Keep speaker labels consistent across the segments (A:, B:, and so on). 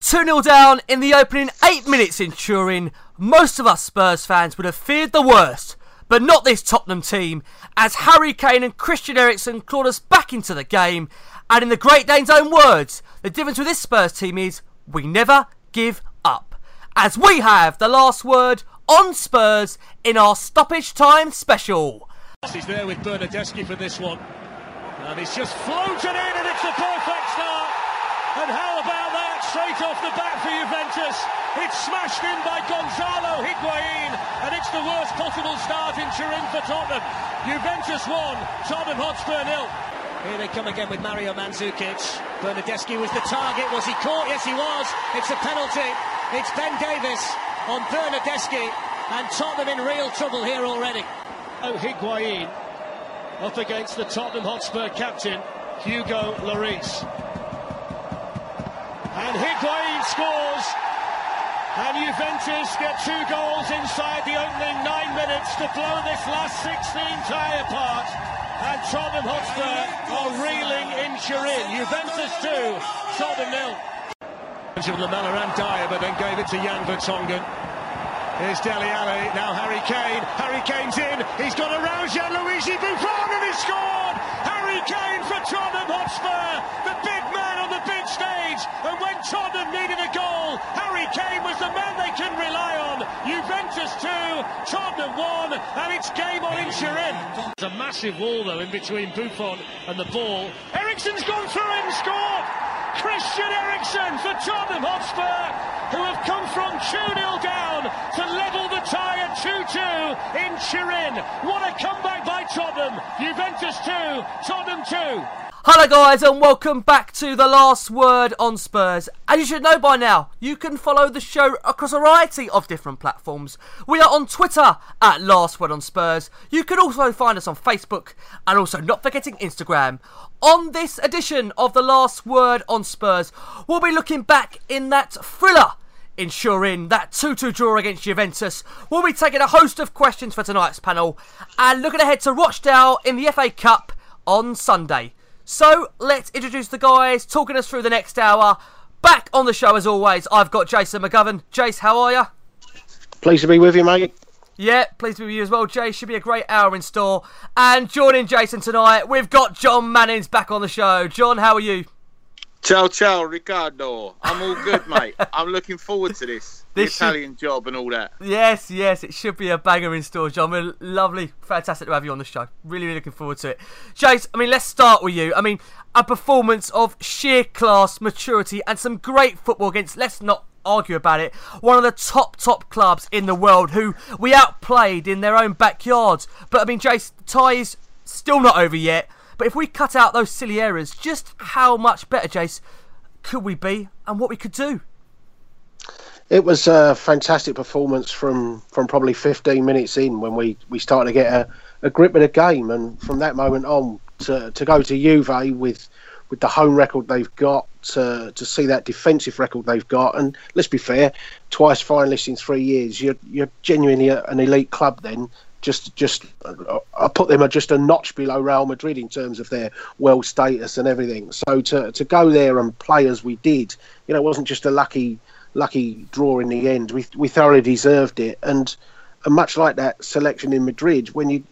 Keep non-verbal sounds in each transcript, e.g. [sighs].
A: 2 0 down in the opening 8 minutes in Turin. Most of us Spurs fans would have feared the worst, but not this Tottenham team, as Harry Kane and Christian Eriksen clawed us back into the game. And in the Great Dane's own words, the difference with this Spurs team is we never give up. As we have the last word on Spurs in our stoppage time special.
B: He's there with Bernardeschi for this one. And he's just floated in, and it's a perfect Straight off the bat for Juventus. It's smashed in by Gonzalo Higuain, and it's the worst possible start in Turin for Tottenham. Juventus 1, Tottenham Hotspur nil. Here they come again with Mario Mandzukic. Bernardeschi was the target. Was he caught? Yes, he was. It's a penalty. It's Ben Davies on Bernardeschi, and Tottenham in real trouble here already. Oh, Higuain up against the Tottenham Hotspur captain, Hugo Lloris. And Higuain scores. And Juventus get two goals inside the opening nine minutes to blow this last 16 tie apart. And Tottenham Hotspur are reeling in Turin. Juventus 2, Tottenham nil. Of Lamela and Dyer, but then gave it to Jan Vertonghen. Here's Dele Alli, now Harry Kane. Harry Kane's in, he's got around Gianluigi Buffon and he scored! Harry Kane for Tottenham Hotspur, the big man on the big stage. And when Tottenham needed a goal, Harry Kane was the man they can rely on. Juventus 2, Tottenham 1, and it's game on in Turin. There's a massive wall though in between Buffon and the ball. Eriksen's gone through and scored! Christian Eriksen for Tottenham Hotspur, who have come from 2 0 down to level the tie at 2 2 in Turin. What a comeback by Tottenham! Juventus 2, Tottenham 2.
A: Hello, guys, and welcome back to the last word on Spurs. As you should know by now, you can follow the show across a variety of different platforms. We are on Twitter at Last Word on Spurs. You can also find us on Facebook and also not forgetting Instagram. On this edition of the Last Word on Spurs, we'll be looking back in that thriller ensuring that 2 2 draw against Juventus. We'll be taking a host of questions for tonight's panel and looking ahead to Rochdale in the FA Cup on Sunday. So let's introduce the guys talking us through the next hour. Back on the show as always, I've got Jason McGovern. Jace, how are you?
C: Pleased to be with you, mate.
A: Yeah, pleased to be with you as well, Jay. Should be a great hour in store. And joining Jason tonight, we've got Jon Mannings back on the show. John, how are you?
D: Ciao, ciao, Ricardo. I'm all good, [laughs] mate. I'm looking forward to this. The
A: This should-
D: Italian job and all that.
A: Yes, yes, it should be a banger in store, John. We're lovely, fantastic to have you on the show. Really, really looking forward to it. Jace, I mean, let's start with you. I mean, a performance of sheer class, maturity, and some great football against, let's not argue about it, one of the top, top clubs in the world who we outplayed in their own backyards. But I mean, Jace, the tie is still not over yet. But if we cut out those silly errors, just how much better, Jace, could we be and what we could do?
C: It was a fantastic performance from, from probably 15 minutes in when we, we started to get a, a grip of the game. And from that moment on, to, to go to Juve with with the home record they've got, to, to see that defensive record they've got. And let's be fair, twice finalists in three years, you're, you're genuinely a, an elite club then. Just, just, I put them just a notch below Real Madrid in terms of their world status and everything. So to, to go there and play as we did, you know, it wasn't just a lucky lucky draw in the end. We we thoroughly deserved it, and, and much like that selection in Madrid, when you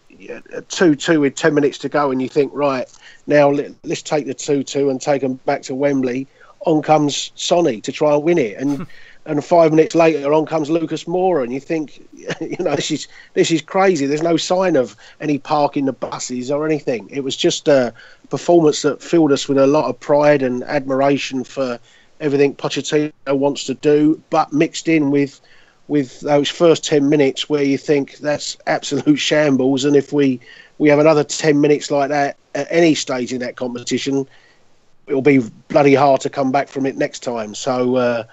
C: two two with ten minutes to go, and you think right now let, us take the two two and take them back to Wembley on comes Sonny to try and win it, and hmm. and five minutes later on comes Lucas Moura, and you think, [laughs] you know, this is this is crazy. There's no sign of any parking the buses or anything. It was just a performance that filled us with a lot of pride and admiration for everything Pochettino wants to do, but mixed in with with those first 10 minutes where you think that's absolute [laughs] shambles. And if we we have another 10 minutes like that at any stage in that competition it'll be bloody hard to come back from it next time. So uh,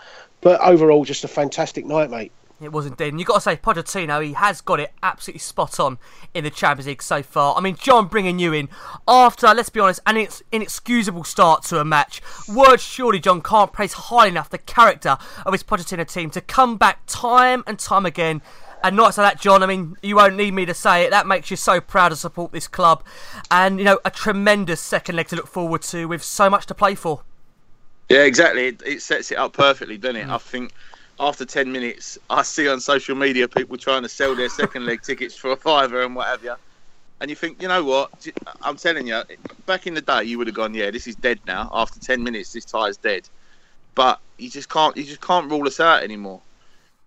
C: but overall just a fantastic night mate
A: it was indeed. And you've got to say, Pochettino, he has got it absolutely spot on in the Champions League so far. I mean, John bringing you in after, let's be honest, an inexcusable start to a match. Words surely, John, can't praise high enough the character of his Pochettino team to come back time and time again. And not so that, John, I mean, you won't need me to say it. That makes you so proud to support this club. And, you know, a tremendous second leg to look forward to with so much to play for.
D: Yeah, exactly. It, it sets it up perfectly, doesn't it? Mm. I think after 10 minutes, I see on social media people trying to sell their second leg [laughs] tickets for a fiver and what have you. And you think, you know what? I'm telling you, back in the day, you would have gone, yeah, this is dead now. After 10 minutes, this tie's dead. But you just can't, you just can't rule us out anymore.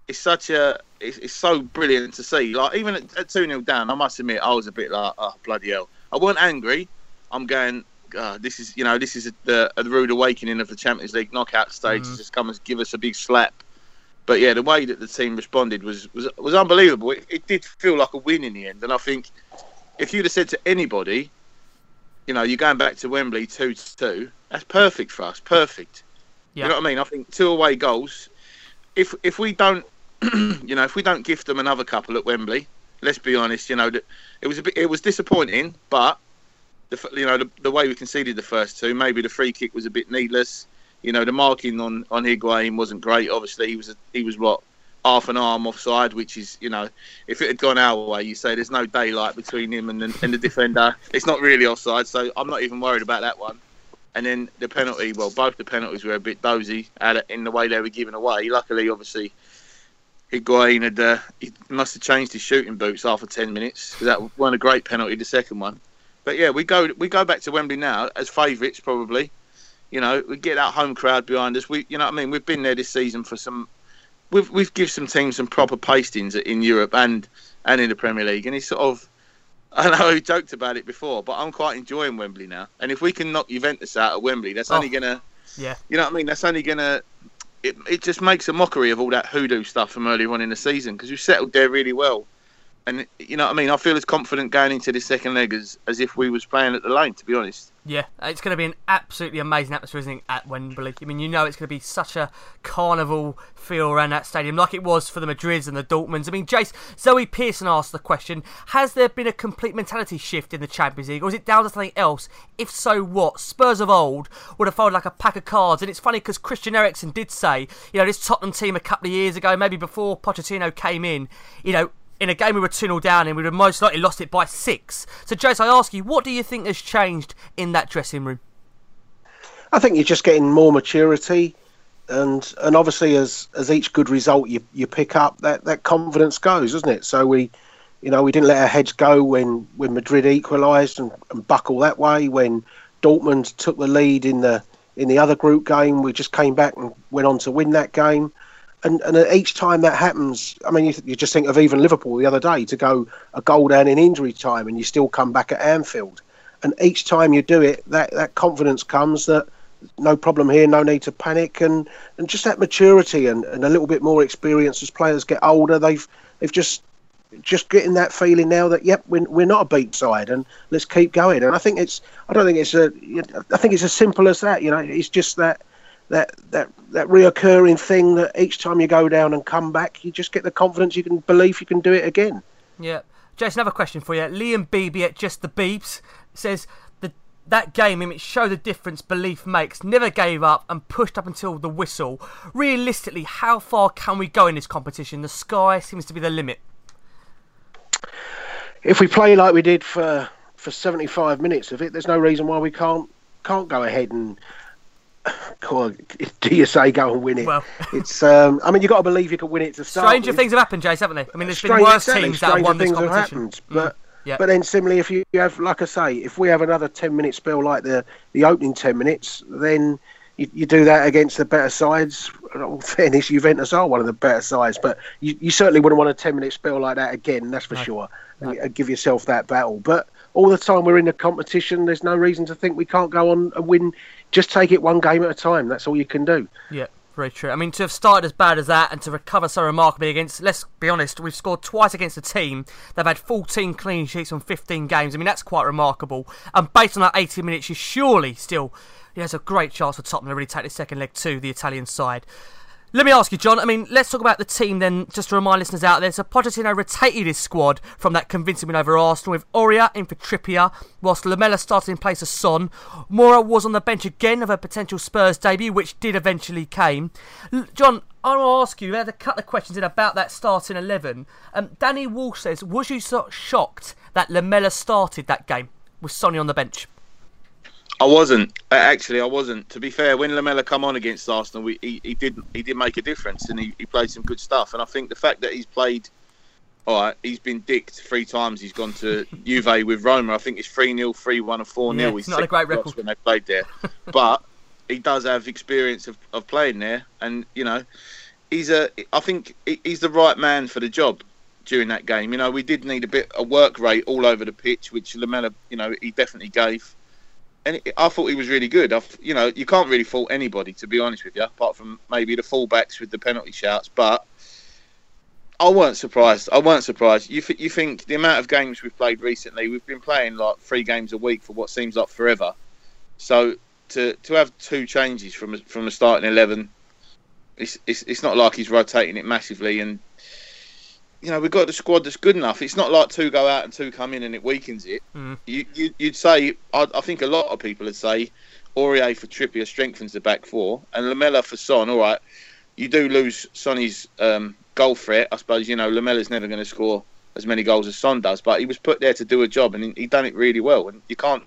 D: It's such a, it's, it's so brilliant to see. Like even at, two 0 down, I must admit, I was a bit like, oh bloody hell. I wasn't angry. I'm going, uh, this is, you know, this is a, the, a rude awakening of the Champions League knockout stage. Mm. Just come and give us a big slap but yeah, the way that the team responded was was, was unbelievable. It, it did feel like a win in the end, and I think if you'd have said to anybody, you know, you're going back to Wembley two to two, that's perfect for us. Perfect. Yeah. You know what I mean? I think two away goals. If if we don't, [clears throat] you know, if we don't gift them another couple at Wembley, let's be honest, you know, it was a bit, it was disappointing, but the you know the, the way we conceded the first two, maybe the free kick was a bit needless. You know, the marking on on Higuain wasn't great. Obviously, he was he was what half an arm offside, which is you know, if it had gone our way, you say there's no daylight between him and the, and the defender. It's not really offside, so I'm not even worried about that one. And then the penalty, well, both the penalties were a bit dozy in the way they were given away. Luckily, obviously, Higuain had uh, he must have changed his shooting boots after ten minutes that wasn't a great penalty, the second one. But yeah, we go we go back to Wembley now as favourites probably. You know, we get that home crowd behind us. We, you know, what I mean, we've been there this season for some. We've we've given some teams some proper pastings in Europe and and in the Premier League, and it's sort of. I know we joked about it before, but I'm quite enjoying Wembley now. And if we can knock Juventus out at Wembley, that's oh, only gonna.
A: Yeah.
D: You know what I mean? That's only gonna. It, it just makes a mockery of all that hoodoo stuff from earlier on in the season because we've settled there really well and you know what I mean. I feel as confident going into this second leg as, as if we was playing at the lane. To be honest.
A: Yeah, it's going to be an absolutely amazing atmosphere, isn't it, at Wembley? I mean, you know, it's going to be such a carnival feel around that stadium, like it was for the Madrids and the Dortmunds. I mean, Jace, Zoe Pearson asked the question: Has there been a complete mentality shift in the Champions League, or is it down to something else? If so, what? Spurs of old would have folded like a pack of cards, and it's funny because Christian Eriksen did say, you know, this Tottenham team a couple of years ago, maybe before Pochettino came in, you know in a game we were 2 0 down and we would have most likely lost it by six. So, Jace, I ask you, what do you think has changed in that dressing room?
C: I think you're just getting more maturity. And and obviously, as as each good result you, you pick up, that, that confidence goes, doesn't it? So we, you know, we didn't let our heads go when, when Madrid equalised and, and buckle that way. When Dortmund took the lead in the in the other group game, we just came back and went on to win that game and, and each time that happens, I mean, you, you, just think of even Liverpool the other day to go a goal down in injury time and you still come back at Anfield. And each time you do it, that, that confidence comes that no problem here, no need to panic, and, and just that maturity and, and a little bit more experience as players get older. They've they've just just getting that feeling now that yep, we're, we're not a beat side, and let's keep going. And I think it's I don't think it's a I think it's as simple as that. You know, it's just that that that that reoccurring thing that each time you go down and come back, you just get the confidence you can believe you can do it again.
A: Yeah, Jason, another question for you. Liam Beebe at Just the Beeps says the that game in which show the difference belief makes never gave up and pushed up until the whistle. Realistically, how far can we go in this competition? The sky seems to be the limit.
C: If we play like we did for for 75 minutes of it, there's no reason why we can't can't go ahead and do you say go and win it? Well, it's. Um, I mean, you have got to believe you can win it to start.
A: Stranger
C: with.
A: things have happened, Jace, haven't they? I mean, there's Strange, been worse exactly, teams that have won this competition. Happened,
C: but. Mm. But then similarly, if you have, like I say, if we have another ten minute spell like the the opening ten minutes, then you, you do that against the better sides. In all fairness, Juventus are one of the better sides, but you, you certainly wouldn't want a 10 minute spell like that again, that's for
A: No.
C: sure.
A: No.
C: And give yourself that battle. But all the time we're in the competition, there's no reason to think we can't go on and win. Just take it one game at a time. That's all you can do.
A: Yeah, very true. I mean, to have started as bad as that and to recover so remarkably against, let's be honest, we've scored twice against a team. They've had 14 clean sheets on 15 games. I mean, that's quite remarkable. And based on that 80 minutes, you surely still, he has a great chance for Tottenham to really take the second leg to the Italian side. Let me ask you, John. I mean, let's talk about the team then, just to remind listeners out there. So Pochettino rotated his squad from that convincing win over Arsenal with Aurier in for Trippier, whilst Lamela started in place of Son. Moura was on the bench again of a potential Spurs debut, which did eventually came. L- John, I want to ask you, we had a couple of questions in about that starting 11. Um, Danny Walsh says, was you shocked that Lamela started that game with Sonny on the bench?
D: I wasn't Uh, actually. I wasn't. To be fair, when Lamela come on against Arsenal, we, he, he did he did make a difference, and he, he played some good stuff. And I think the fact that he's played, all right, he's been dicked three times. He's gone to [laughs] Juve with Roma. I think it's three 0 three one, or four 0
A: Yeah, it's not a great record.
D: when they played there, [laughs] but he does have experience of, of playing there, and you know, he's a. I think he's the right man for the job during that game. You know, we did need a bit a work rate all over the pitch, which Lamela, you know, he definitely gave and I thought he was really good. I, you know, you can't really fault anybody to be honest with you, apart from maybe the fullbacks with the penalty shouts. But I weren't surprised. I weren't surprised. You th- you think the amount of games we've played recently? We've been playing like three games a week for what seems like forever. So to to have two changes from from a starting eleven, it's it's, it's not like he's rotating it massively and. You know, we've got the squad that's good enough. It's not like two go out and two come in and it weakens it you, you you'd say I, I think a lot of people would say Aurier for Trippier strengthens the back four and Lamela for Son. All right, you do lose Sonny's um, goal threat. I suppose you know Lamela's never going to score as many goals as Son does, but he was put there to do a job and he, he done it really well. And you can't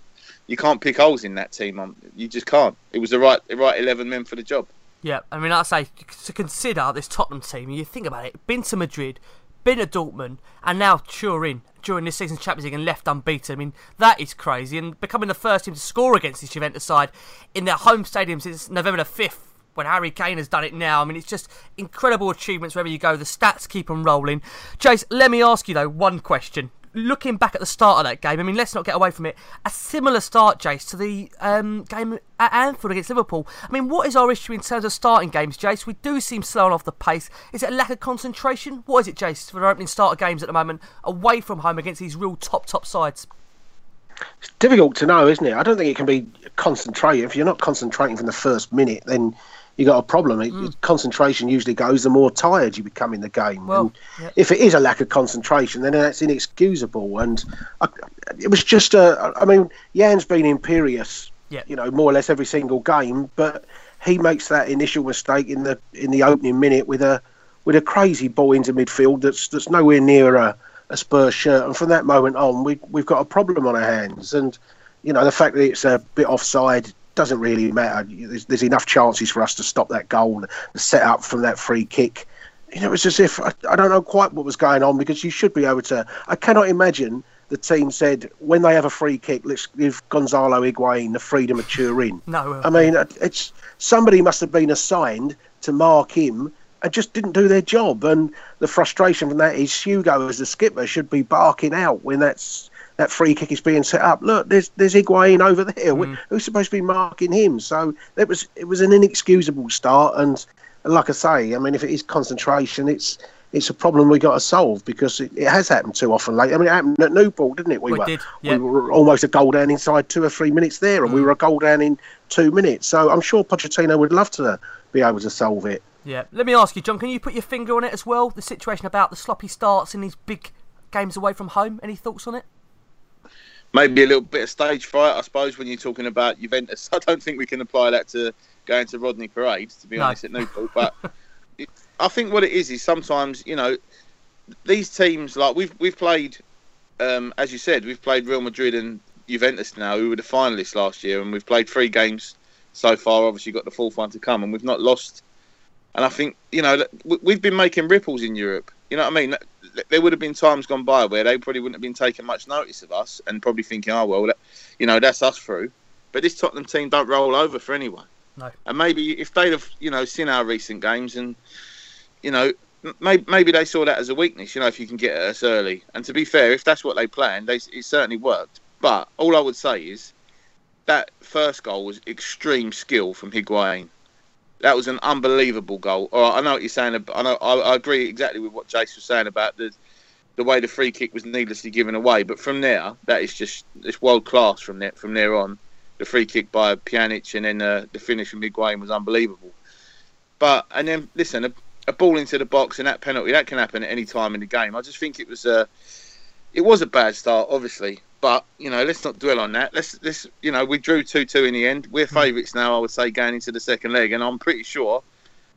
D: you can't pick holes in that team. Um, You just can't. It was the right the right eleven men for the job.
A: Yeah, I mean, like I say, to consider this Tottenham team, you think about it, been to Madrid, been to Dortmund, and now Turin during this season's Champions League and left unbeaten. I mean, that is crazy. And becoming the first team to score against this Juventus side in their home stadium since November the 5th, when Harry Kane has done it now. I mean, it's just incredible achievements wherever you go. The stats keep on rolling. Jace, let me ask you, though, one question. Looking back at the start of that game, I mean, let's not get away from it. A similar start, Jace, to the um, game at Anfield against Liverpool. I mean, what is our issue in terms of starting games, Jace? We do seem slow off the pace. Is it a lack of concentration? What is it, Jace, for our opening start of games at the moment, away from home against these real top, top sides?
C: It's difficult to know, isn't it? I don't think it can be concentrated. If you're not concentrating from the first minute, then you got a problem. It, mm. Concentration usually goes the more tired you become in the game.
A: Well, yeah.
C: if it is a lack of concentration, then that's inexcusable. And I, it was just a. I mean, Jan's been imperious,
A: Yeah.
C: you know, more or less every single game, but he makes that initial mistake in the in the opening minute with a with a crazy ball into midfield that's that's nowhere near a, a Spurs shirt. And from that moment on, we we've got a problem on our hands. And you know, the fact that it's a bit offside doesn't really matter. There's, there's enough chances for us to stop that goal, the set up from that free kick. You know, it was as if I, I don't know quite what was going on because you should be able to. I cannot imagine the team said when they have a free kick, let's give Gonzalo Higuain the freedom of Turin.
A: No, uh,
C: I mean, it's somebody must have been assigned to mark him and just didn't do their job. And the frustration from that is Hugo, as the skipper, should be barking out when that's that free kick is being set up. Look, there's there's Higuain over there. Mm. Who's supposed to be marking him? So it was it was an inexcusable start. And, like I say, I mean, if it is concentration, it's it's a problem we got to solve because it, it has happened too often late. I mean, it happened at Newport, didn't it?
A: We
C: were
A: did, yeah.
C: we were almost a goal down inside two or three minutes there, and we mm. were a goal down in two minutes. So I'm sure Pochettino would love to be able to solve it.
A: Yeah. Let me ask you, John, can you put your finger on it as well? The situation about the sloppy starts in these big games away from home. Any thoughts on it?
D: Maybe a little bit of stage fright, I suppose, when you're talking about Juventus. [laughs] I don't think we can apply that to going to Rodney Parade, to be
A: No.
D: honest, at Newport. But it, I think what it is is sometimes, you know, these teams like we've we've played, um, as you said, we've played Real Madrid and Juventus now, who were the finalists last year, and we've played three games so far. Obviously, got the fourth one to come, and we've not lost. And I think you know we- we've been making ripples in Europe. You know what I mean? There would have been times gone by where they probably wouldn't have been taking much notice of us, and probably thinking, "Oh well, that, you know, that's us through." But this Tottenham team don't roll over for anyone.
A: No.
D: And maybe if they'd have, you know, seen our recent games and, you know, maybe, maybe they saw that as a weakness, you know, if you can get at us early. And to be fair, if that's what they planned, they, it certainly worked. But all I would say is that first goal was extreme skill from Higuain. That was an unbelievable goal. I know what you're saying. I know I, I agree exactly with what Jace was saying about the the way the free kick was needlessly given away. But from there, that is just it's world class. From there, from there on, the free kick by Pjanic and then uh, the finish from Higuain was unbelievable. But and then listen, a, a, ball into the box and that penalty that can happen at any time in the game. I just think it was a it was a bad start, obviously. But you know, let's not dwell on that. Let's let's you know, we drew two two in the end. We're hmm. favourites now, I would say, going into the second leg, and I'm pretty sure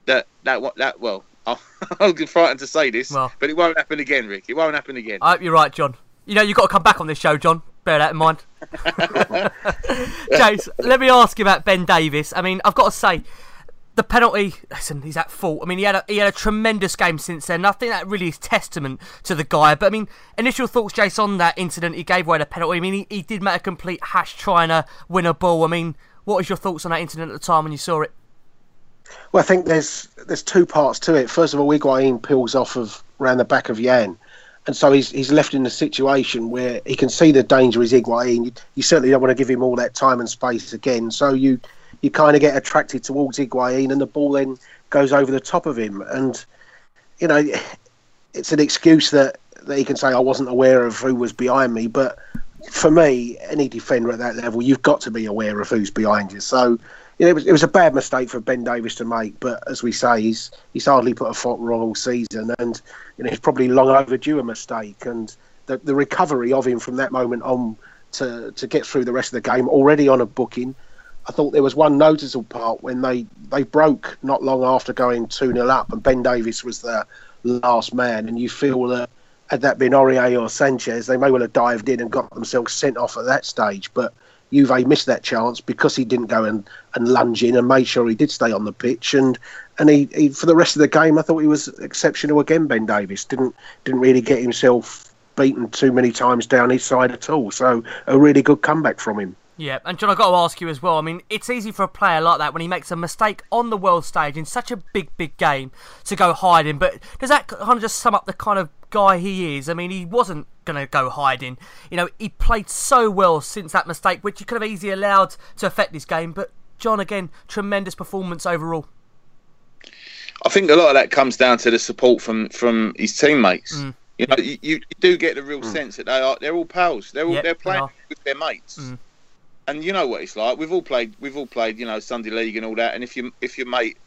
D: that that what that well, [laughs] I'm frightened to say this, well, but it won't happen again, Rick. It won't happen again.
A: I hope you're right, John. You know, you've got to come back on this show, John. Bear that in mind. [laughs] [laughs] Jace, let me ask you about Ben Davies. I mean, I've got to say, the penalty. Listen, he's at fault. I mean, he had a, he had a tremendous game since then. I think that really is testament to the guy. But I mean, initial thoughts, Jace, on that incident. He gave away the penalty. I mean, he, he did make a complete hash trying to win a ball. I mean, what was your thoughts on that incident at the time when you saw it?
C: Well, I think there's there's two parts to it. First of all, Higuain peels off of around the back of Jan, and so he's he's left in a situation where he can see the danger is Higuain. You, you certainly don't want to give him all that time and space again. So you you kind of get attracted towards Higuain, and the ball then goes over the top of him. And you know, it's an excuse that that he can say I wasn't aware of who was behind me, but for me, any defender at that level, you've got to be aware of who's behind you. So you know, it was, it was a bad mistake for Ben Davies to make, but as we say, he's he's hardly put a foot wrong all season, and you know, he's probably long overdue a mistake. And the, the recovery of him from that moment on to to get through the rest of the game, already on a booking. I thought there was one noticeable part when they, they broke not long after going 2 0 up, and Ben Davies was the last man. And you feel that had that been Aurier or Sanchez, they may well have dived in and got themselves sent off at that stage. But Juve missed that chance because he didn't go and, and lunge in and made sure he did stay on the pitch. And and he, he for the rest of the game, I thought he was exceptional again. Ben Davies didn't didn't really get himself beaten too many times down his side at all. So a really good comeback from him.
A: Yeah, and John, I've got to ask you as well. I mean, it's easy for a player like that when he makes a mistake on the world stage in such a big, big game to go hiding. But does that kind of just sum up the kind of guy he is? I mean, he wasn't going to go hiding. You know, he played so well since that mistake, which he could have easily allowed to affect this game. But John, again, tremendous performance overall.
D: I think a lot of that comes down to the support from from his teammates. Mm. You know, you, you, do get the real mm. sense that they are they're all pals. They're all yep, they're playing they with their mates. Mm and you know what it's like. We've all played. We've all played. You know, Sunday league and all that. And if you if your mate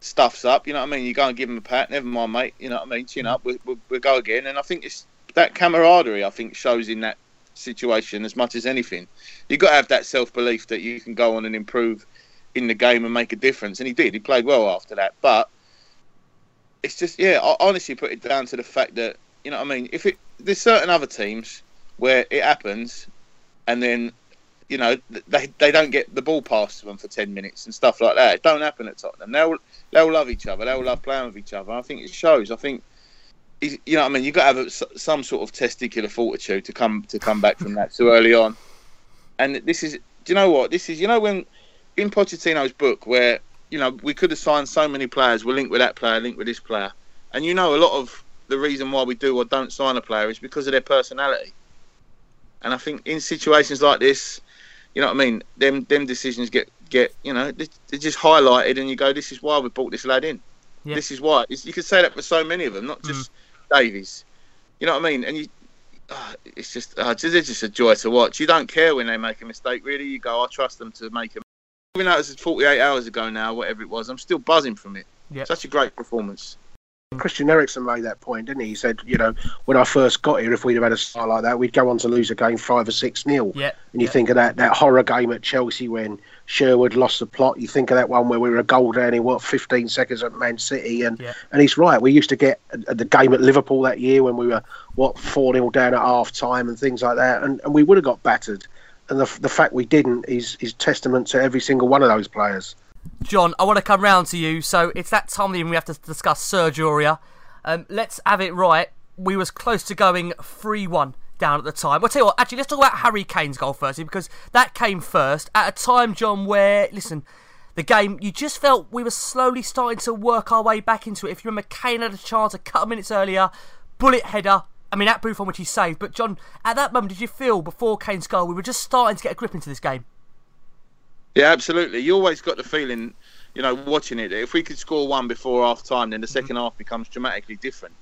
D: stuffs up, you know what I mean. You go and give him a pat. Never mind, mate. You know what I mean. Chin up. We'll, we'll, we'll go again. And I think it's that camaraderie. I think shows in that situation as much as anything. You've got to have that self belief that you can go on and improve in the game and make a difference. And he did. He played well after that. But it's just yeah. I honestly put it down to the fact that you know what I mean. If it there's certain other teams where it happens, and then you know, they they don't get the ball passed to them for ten minutes and stuff like that. It don't happen at Tottenham. They'll they'll love each other. They'll love playing with each other. I think it shows. I think you know, I mean, you've got to have some sort of testicular fortitude to come to come back from that so early on. And this is, do you know what? This is, you know, when in Pochettino's book, where you know we could have signed so many players, we're linked with that player, linked with this player, and you know, a lot of the reason why we do or don't sign a player is because of their personality. And I think in situations like this, you know what I mean? Them them decisions get get you know they're just highlighted, and you go, this is why we brought this lad in. Yeah. This is why. It's, you could say that for so many of them, not just mm. Davies. You know what I mean? And you, uh, it's just uh, it's just a joy to watch. You don't care when they make a mistake, really. You go, I trust them to make a. Even though it was 48 hours ago now, whatever it was, I'm still buzzing from it. Yep. Such a great performance.
C: Christian Eriksen made that point, didn't he? He said, you know, when I first got here, if we'd have had a style like that, we'd go on to lose a game five or six nil.
A: Yeah.
C: And you yeah. think of that that horror game at Chelsea when Sherwood lost the plot. You think of that one where we were a goal down in what 15 seconds at Man City, and yeah. and he's right. We used to get the game at Liverpool that year when we were what four 0 down at half time and things like that, and, and we would have got battered. And the the fact we didn't is is testament to every single one of those players.
A: John, I want to come round to you. So it's that time when we have to discuss Sergio Aurier. Um, let's have it right. We was close to going 3 1 down at the time. Well, tell you what, actually, let's talk about Harry Kane's goal firstly, because that came first at a time, John, where, listen, the game, you just felt we were slowly starting to work our way back into it. If you remember, Kane had a chance a couple of minutes earlier, bullet header. I mean, at Buffon, which he saved. But, John, at that moment, did you feel before Kane's goal, we were just starting to get a grip into this game?
D: Yeah, absolutely. You always got the feeling, you know, watching it, if we could score one before half time, then the 2nd mm-hmm. half becomes dramatically different.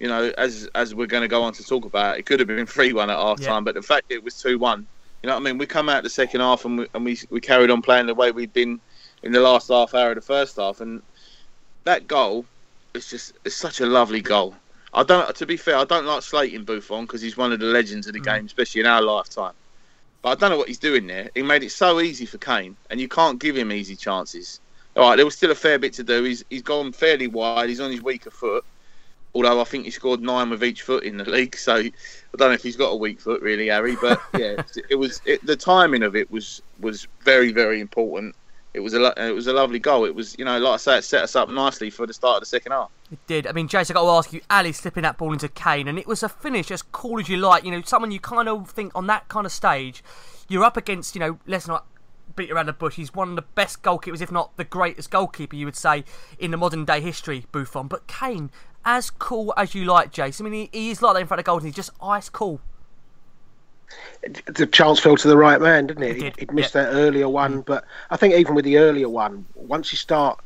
D: You know, as as we're going to go on to talk about, it could have been [laughs] 3 1 at half time, yeah. but the fact it was 2 1, you know what I mean? We come out the second half and we, and we, we carried on playing the way we'd been in the last half hour of the first half. And that goal, it's just, it's such a lovely goal. I don't, to be fair, I don't like slating Buffon because he's one of the legends of the mm. game, especially in our lifetime. But I don't know what he's doing there. He made it so easy for Kane, and you can't give him easy chances. All right, there was still a fair bit to do. He's he's gone fairly wide. He's on his weaker foot. Although I think he scored nine with each foot in the [laughs] league, so I don't know if he's got a weak foot really, Harry. But yeah, [laughs] it was it, the timing of it was was very very important. It was a it was a lovely goal. It was you know like I say, it set us up nicely for the start of the second half.
A: It did. I mean, Jason, I got to ask you, Ali slipping that ball into Kane, and it was a finish as cool as you like. You know, someone you kind of think on that kind of stage, you're up against. You know, let's not beat around the bush. He's one of the best goalkeepers, if not the greatest goalkeeper, you would say, in the modern day history, Buffon. But Kane, as cool as you like, Jason. I mean, he, he is like that in front of goals, and he's just ice cool.
C: The chance fell to the right man, didn't it? He. He'd missed yeah. that earlier one, mm. but I think even with the earlier one, once you start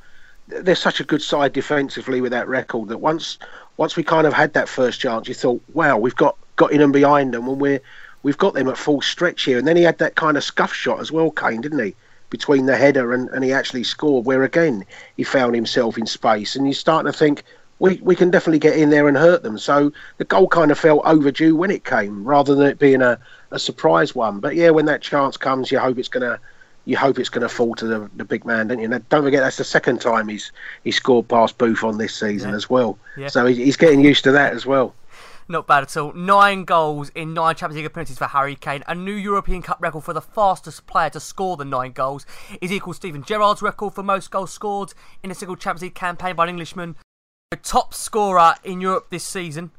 C: they're such a good side defensively with that record that once once we kind of had that first chance, you thought, wow, we've got got in and behind them, and we're we've got them at full stretch here. And then he had that kind of scuff shot as well, Kane, didn't he? Between the header and, and he actually scored, where again he found himself in space, and you're starting to think. We, we can definitely get in there and hurt them. So the goal kind of felt overdue when it came, rather than it being a, a surprise one. But yeah, when that chance comes, you hope it's going to you hope it's to fall to the, the big man, don't you? And don't forget that's the second time he's he's scored past Buffon this season yeah. as well. Yeah. So he's getting used to that as well.
A: Not bad at all. Nine goals in nine Champions League appearances for Harry Kane. A new European Cup record for the fastest player to score the nine goals is equal Steven Gerrard's record for most goals scored in a single Champions League campaign by an Englishman. Top scorer in Europe this season.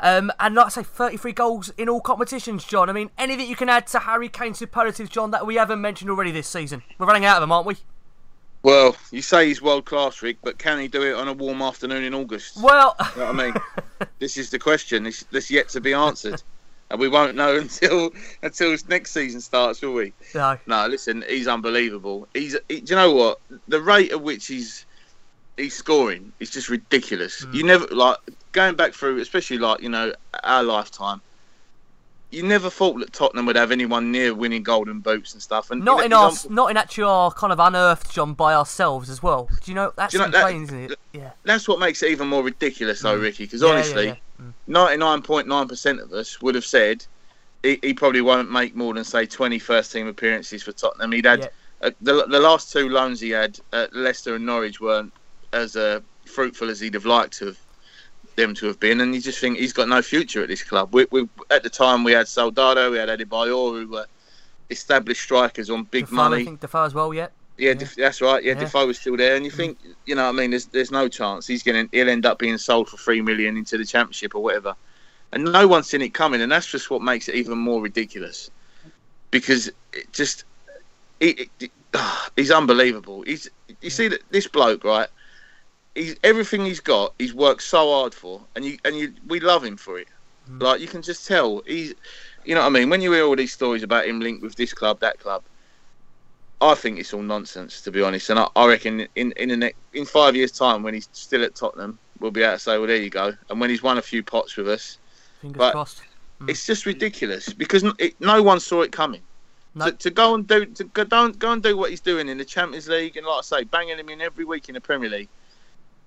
A: Um, and like I say, 33 goals in all competitions, John. I mean, anything you can add to Harry Kane's superlatives, John, that we haven't mentioned already this season? We're running out of them, aren't we?
D: Well, you say he's world class, Rick, but can he do it on a warm afternoon in August?
A: Well,
D: you know what I mean, [laughs] this is the question. This, this yet to be answered, and we won't know [laughs] until until next season starts, will we?
A: No.
D: No. Listen, he's unbelievable. He's. He, do you know what? The rate at which he's he's scoring is just ridiculous. Mm. You never like going back through, especially like you know our lifetime. You never thought that Tottenham would have anyone near winning golden boots and stuff, and
A: not in our, not in actual kind of unearthed John by ourselves as well. Do you know that's you know, insane, that, isn't it? Yeah.
D: That's what makes it even more ridiculous, though, mm. Ricky. Because yeah, honestly, ninety-nine point nine percent of us would have said he, he, probably won't make more than say 20 first team appearances for Tottenham. He'd had yeah. uh, the the last two loans he had at Leicester and Norwich weren't as uh, fruitful as he'd have liked to have them to have been, and you just think he's got no future at this club. We, we at the time we had Soldado, we had Adebayor, who were established strikers on big
A: Defoe,
D: money.
A: I think Defoe as well, yet.
D: Yeah, yeah. that's right. Yeah, yeah, Defoe was still there, and you mm. think, you know, I mean, there's there's no chance he's going to he'll end up being sold for three million into the championship or whatever, and no one's seen it coming, and that's just what makes it even more ridiculous, because it just it, it, [sighs] oh, he's unbelievable. He's you see that this bloke right he's everything he's got. He's worked so hard for, and you and you we love him for it. Mm. Like you can just tell he's, you know what I mean. When you hear all these stories about him linked with this club, that club, I think it's all nonsense to be honest. And I, I reckon in in the next, in five years' time, when he's still at Tottenham, we'll be able to say, well, there you go. And when he's won a few pots with us,
A: Fingers but crossed.
D: Mm. It's just ridiculous because it, no one saw it coming. To, to, go and do to go, don't, go and do what he's doing in the Champions League and like I say, banging him in every week in the Premier League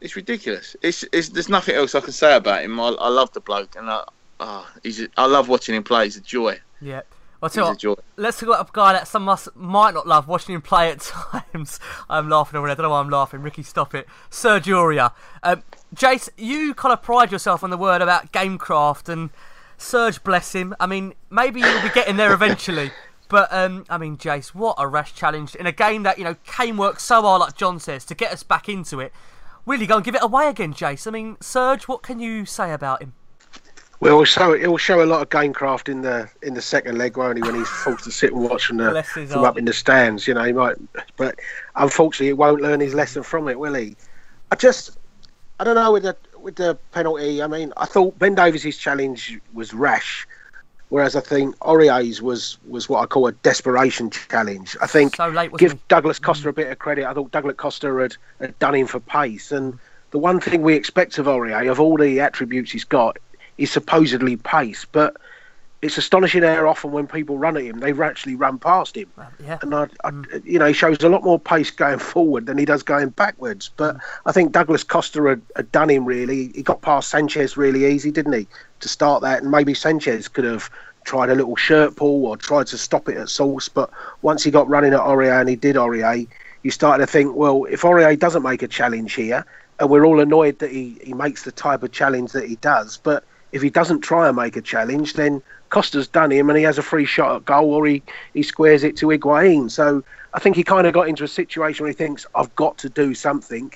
D: it's ridiculous. It's, it's there's nothing else I can say about him. I, I love the bloke, and I, oh, he's I love watching him play. He's a joy.
A: Yeah. I'll tell you what, let's talk about a guy that some of us might not love watching him play at [laughs] times. I'm laughing already. I don't know why I'm laughing. Ricky, stop it. Serge Aurier. Um, Jace, you kind of pride yourself on the word about gamecraft, and Serge, bless him. I mean, maybe you'll be getting there eventually. [laughs] But um, I mean, Jace, what a rash challenge in a game that you know Kane worked so hard, like John says, to get us back into it really go and give it away again, Jace. I mean, Serge, what can you say about him?
C: Well, he'll show he'll show a lot of gamecraft in the in the second leg, won't he? When he's forced to sit and watch from, the,
A: uh,
C: from up in the stands, you know, he might. But unfortunately, he won't learn his lesson from it, will he? I just, I don't know with the with the penalty. I mean, I thought Ben Davies's challenge was rash, whereas I think Aurier's was was what I call a desperation challenge. I think
A: So late,
C: give
A: he?
C: Douglas Costa mm. a bit of credit. I thought Douglas Costa had, had done him for pace, and the one thing we expect of Aurier, of all the attributes he's got, is supposedly pace. But it's astonishing how often when people run at him, they actually run past him.
A: Yeah.
C: And I, I, mm. you know, he shows a lot more pace going forward than he does going backwards. But mm. I think Douglas Costa had, had done him really. He got past Sanchez really easy, didn't he, to start that? And maybe Sanchez could have tried a little shirt pull or tried to stop it at source. But once he got running at Aurier and he did Aurier, you started to think, well, if Aurier doesn't make a challenge here, and we're all annoyed that he, he makes the type of challenge that he does, but if he doesn't try and make a challenge, then Costa's done him and he has a free shot at goal or he, he squares it to Higuain. So I think he kind of got into a situation where he thinks, I've got to do something.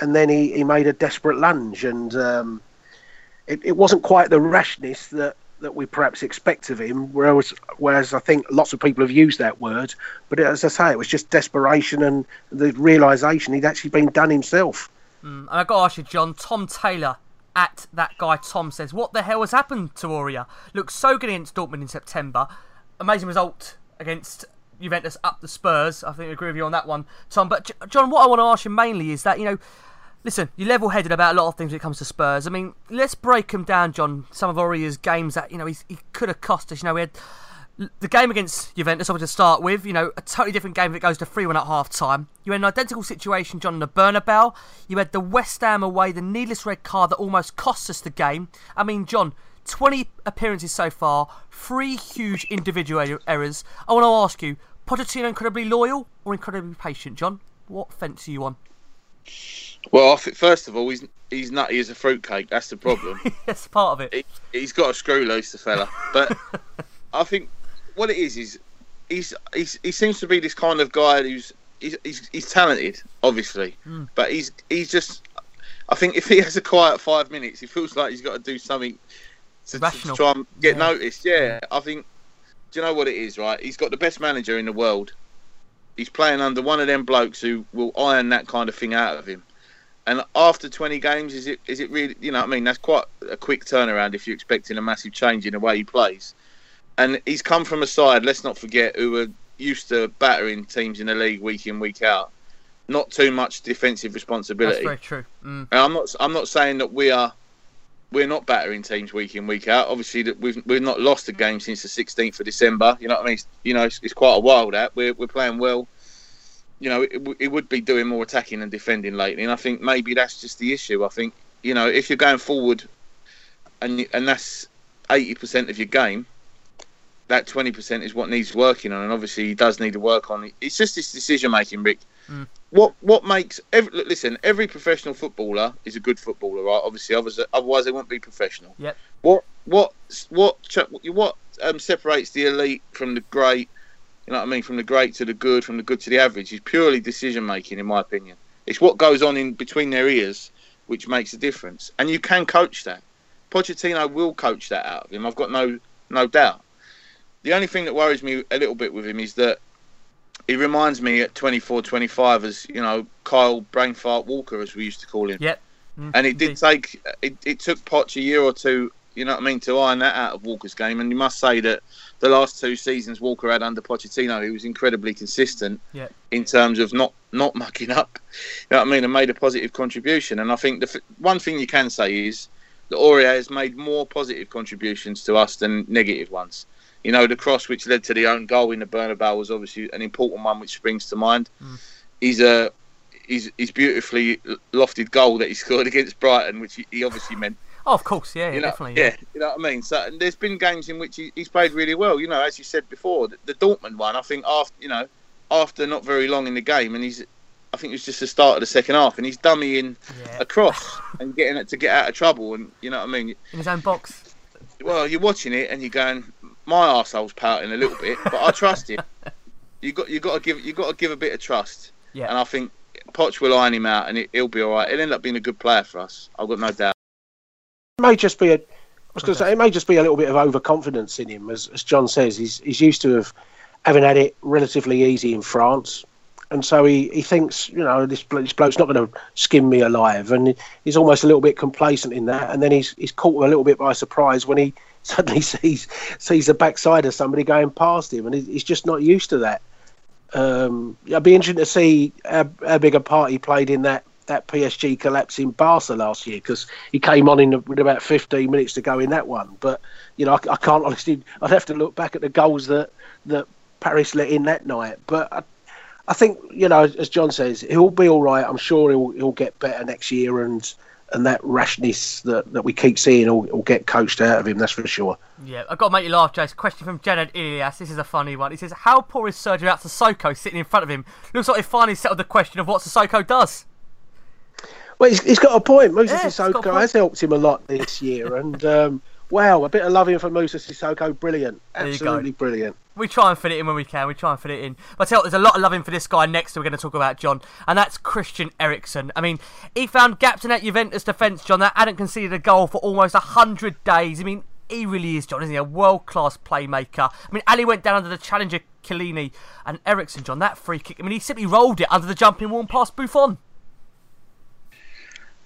C: And then he, he made a desperate lunge. And um, it, it wasn't quite the rashness that, that we perhaps expect of him. Whereas, whereas I think lots of people have used that word. But as I say, it was just desperation and the realisation he'd actually been done himself.
A: And I've got to ask you, John, Tom Taylor at that guy Tom says, What the hell has happened to Aurier? Looked so good against Dortmund in September. Amazing result against Juventus up the Spurs. I think I agree with you on that one, Tom. But John, what I want to ask you mainly is that, you know, listen, you're level headed about a lot of things when it comes to Spurs. I mean, let's break them down, John. Some of Aurier's games that, you know, he could have cost us. You know, we had the game against Juventus, obviously to start with, you know, a totally different game if it goes to 3 1 at half time. You had an identical situation, John, in the Bernabeu. You had the West Ham away, the needless red card that almost cost us the game. I mean, John, 20 appearances so far, three huge individual er- errors. I want to ask you, Pochettino incredibly loyal or incredibly patient, John? What fence are you on?
D: Well, first of all, he's he's nutty as a fruitcake. That's the problem. [laughs]
A: That's part of it.
D: he, he's got a screw loose, the fella. But [laughs] I think what it is is he's, he's he seems to be this kind of guy who's he's he's, he's talented, obviously, hmm. but he's he's just. I think if he has a quiet five minutes, he feels like he's got to do something to, to try and get
A: Yeah.
D: noticed. Yeah, I think. Do you know what it is? Right, he's got the best manager in the world. He's playing under one of them blokes who will iron that kind of thing out of him. And after 20 games, is it is it really? You know, I mean, that's quite a quick turnaround if you're expecting a massive change in the way he plays. And he's come from a side. Let's not forget who were used to battering teams in the league week in week out. Not too much defensive
A: That's
D: responsibility.
A: very true. Mm.
D: And I'm not. I'm not saying that we are. We're not battering teams week in week out. Obviously, that we've we've not lost a game since the 16th of December. You know what I mean? It's, you know, it's, it's quite a while that we're we're playing well. You know, it, it would be doing more attacking and defending lately, and I think maybe that's just the issue. I think you know if you're going forward, and and that's 80% of your game. That 20% is what needs working on, and obviously he does need to work on it. It's just this decision making, Rick what what makes every, look, listen every professional footballer is a good footballer right? Obviously otherwise, otherwise they won't be professional.
A: Yep.
D: what what what what um, separates the elite from the great you know what i mean from the great to the good from the good to the average is purely decision making in my opinion. It's what goes on in between their ears which makes a difference. And you can coach that. Pochettino will coach that out of him i've got no no doubt the only thing that worries me a little bit with him is that he reminds me at 24, 25 as you know Kyle Brainfart Walker, as we used to call him.
A: Yep. Mm,
D: And it did take it, it took Poch a year or two, you know what I mean, to iron that out of Walker's game. And you must say that the last two seasons Walker had under Pochettino, he was incredibly consistent
A: Yeah.
D: in terms of not not mucking up. [laughs] You know what I mean, and made a positive contribution. And I think the f- one thing you can say is that Aurier has made more positive contributions to us than negative ones. You know, the cross which led to the own goal in the Bernabeu was obviously an important one, which springs to mind. Mm. He's a he's, he's beautifully lofted goal that he scored [laughs] against Brighton, which he, he obviously meant.
A: Oh, of course, yeah, yeah
D: You know,
A: definitely.
D: yeah, you know what I mean. So and there's been games in which he, he's played really well. You know, as you said before, the, the Dortmund one. I think after you know after not very long in the game, and he's I think it was just the start of the second half, and he's dummying
A: Yeah.
D: a cross [laughs] and getting it to get out of trouble, and you know what I mean.
A: In his own box.
D: Well, you're watching it and you're going, my arsehole's pouting a little bit, but I trust him. You got you got to give you got to give a bit of trust,
A: Yeah.
D: and I think Poch will iron him out, and it, he'll be all right. He'll end up being a good player for us. I've got no doubt.
C: It may just be a was going to say it may just be a little bit of overconfidence in him, as, as John says. He's he's used to have having had it relatively easy in France, and so he, he thinks you know this, this bloke's not going to skin me alive, and he's almost a little bit complacent in that. And then he's he's caught a little bit by surprise when he suddenly [laughs] sees sees the backside of somebody going past him, and he's just not used to that. Um, I'd be interested to see how, how big a part he played in that that PSG collapse in Barca last year because he came on in with about 15 minutes to go in that one. But you know, I, I, can't [laughs] honestly. I'd have to look back at the goals that that Paris let in that night. But I, I think you know, as John says, he'll be all right. I'm sure he'll he'll get better next year and and that rashness that, that we keep seeing will, will get coached out of him, that's for sure.
A: Yeah, I've got to make you laugh, Jace. Question from Janet Ilias. This is a funny one. He says, How poor is Sergio out Sissoko sitting in front of him? Looks like he finally settled the question of what Sissoko does.
C: Well, he's, he's got a point. Moussa yeah, Sissoko has helped him a lot this year. and um, wow, a bit of loving for Moussa Sissoko. Brilliant. Absolutely brilliant
A: we try and fit it in when we can. We try and fit it in. But I tell you, there's a lot of loving for this guy next. We're going to talk about John, and that's Christian Eriksen. I mean, he found gaps in that Juventus defence, John. That hadn't conceded a goal for almost hundred days. I mean, he really is, John, isn't he? A world class playmaker. I mean, Alli went down under the challenger Chiellini and Eriksen, John. That free kick. I mean, he simply rolled it under the jumping wall and past Buffon.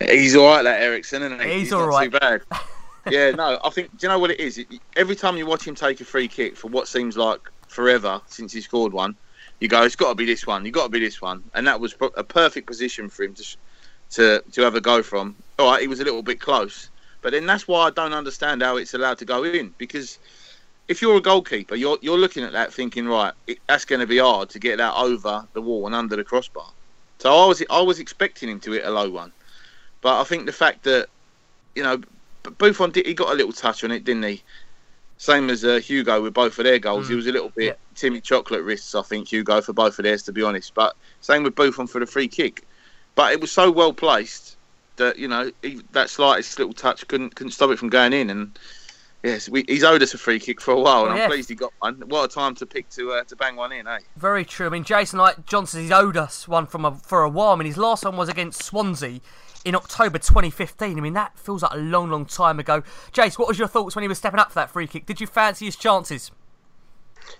D: He's all right, that Eriksen, isn't he?
A: He's, He's all right.
D: Too bad. [laughs] yeah, no, I think. Do you know what it is? every time you watch him take a free kick for what seems like forever since he scored one, you go, it's got to be this one. You got to be this one, and that was a perfect position for him to to to have a go from. All right, he was a little bit close, but then that's why I don't understand how it's allowed to go in because if you're a goalkeeper, you're you're looking at that thinking, right, it, that's going to be hard to get that over the wall and under the crossbar. So I was I was expecting him to hit a low one, but I think the fact that you know Buffon did, he got a little touch on it, didn't he? Same as uh, Hugo with both of their goals. Mm. He was a little bit yeah. Timmy Chocolate wrists, I think, Hugo, for both of theirs, to be honest. But same with Buffon for the free kick. But it was so well placed that, you know, he, that slightest little touch couldn't couldn't stop it from going in. And yes, we, he's owed us a free kick for a while, and I'm pleased he got one. What a time to pick to uh, to bang one in, eh?
A: Very true. I mean, Jason, like Johnson, he's owed us one from a, for a while. I mean, his last one was against Swansea in October 2015. I mean, that feels like a long, long time ago. Jace, what was your thoughts when he was stepping up for that free kick? Did you fancy his chances?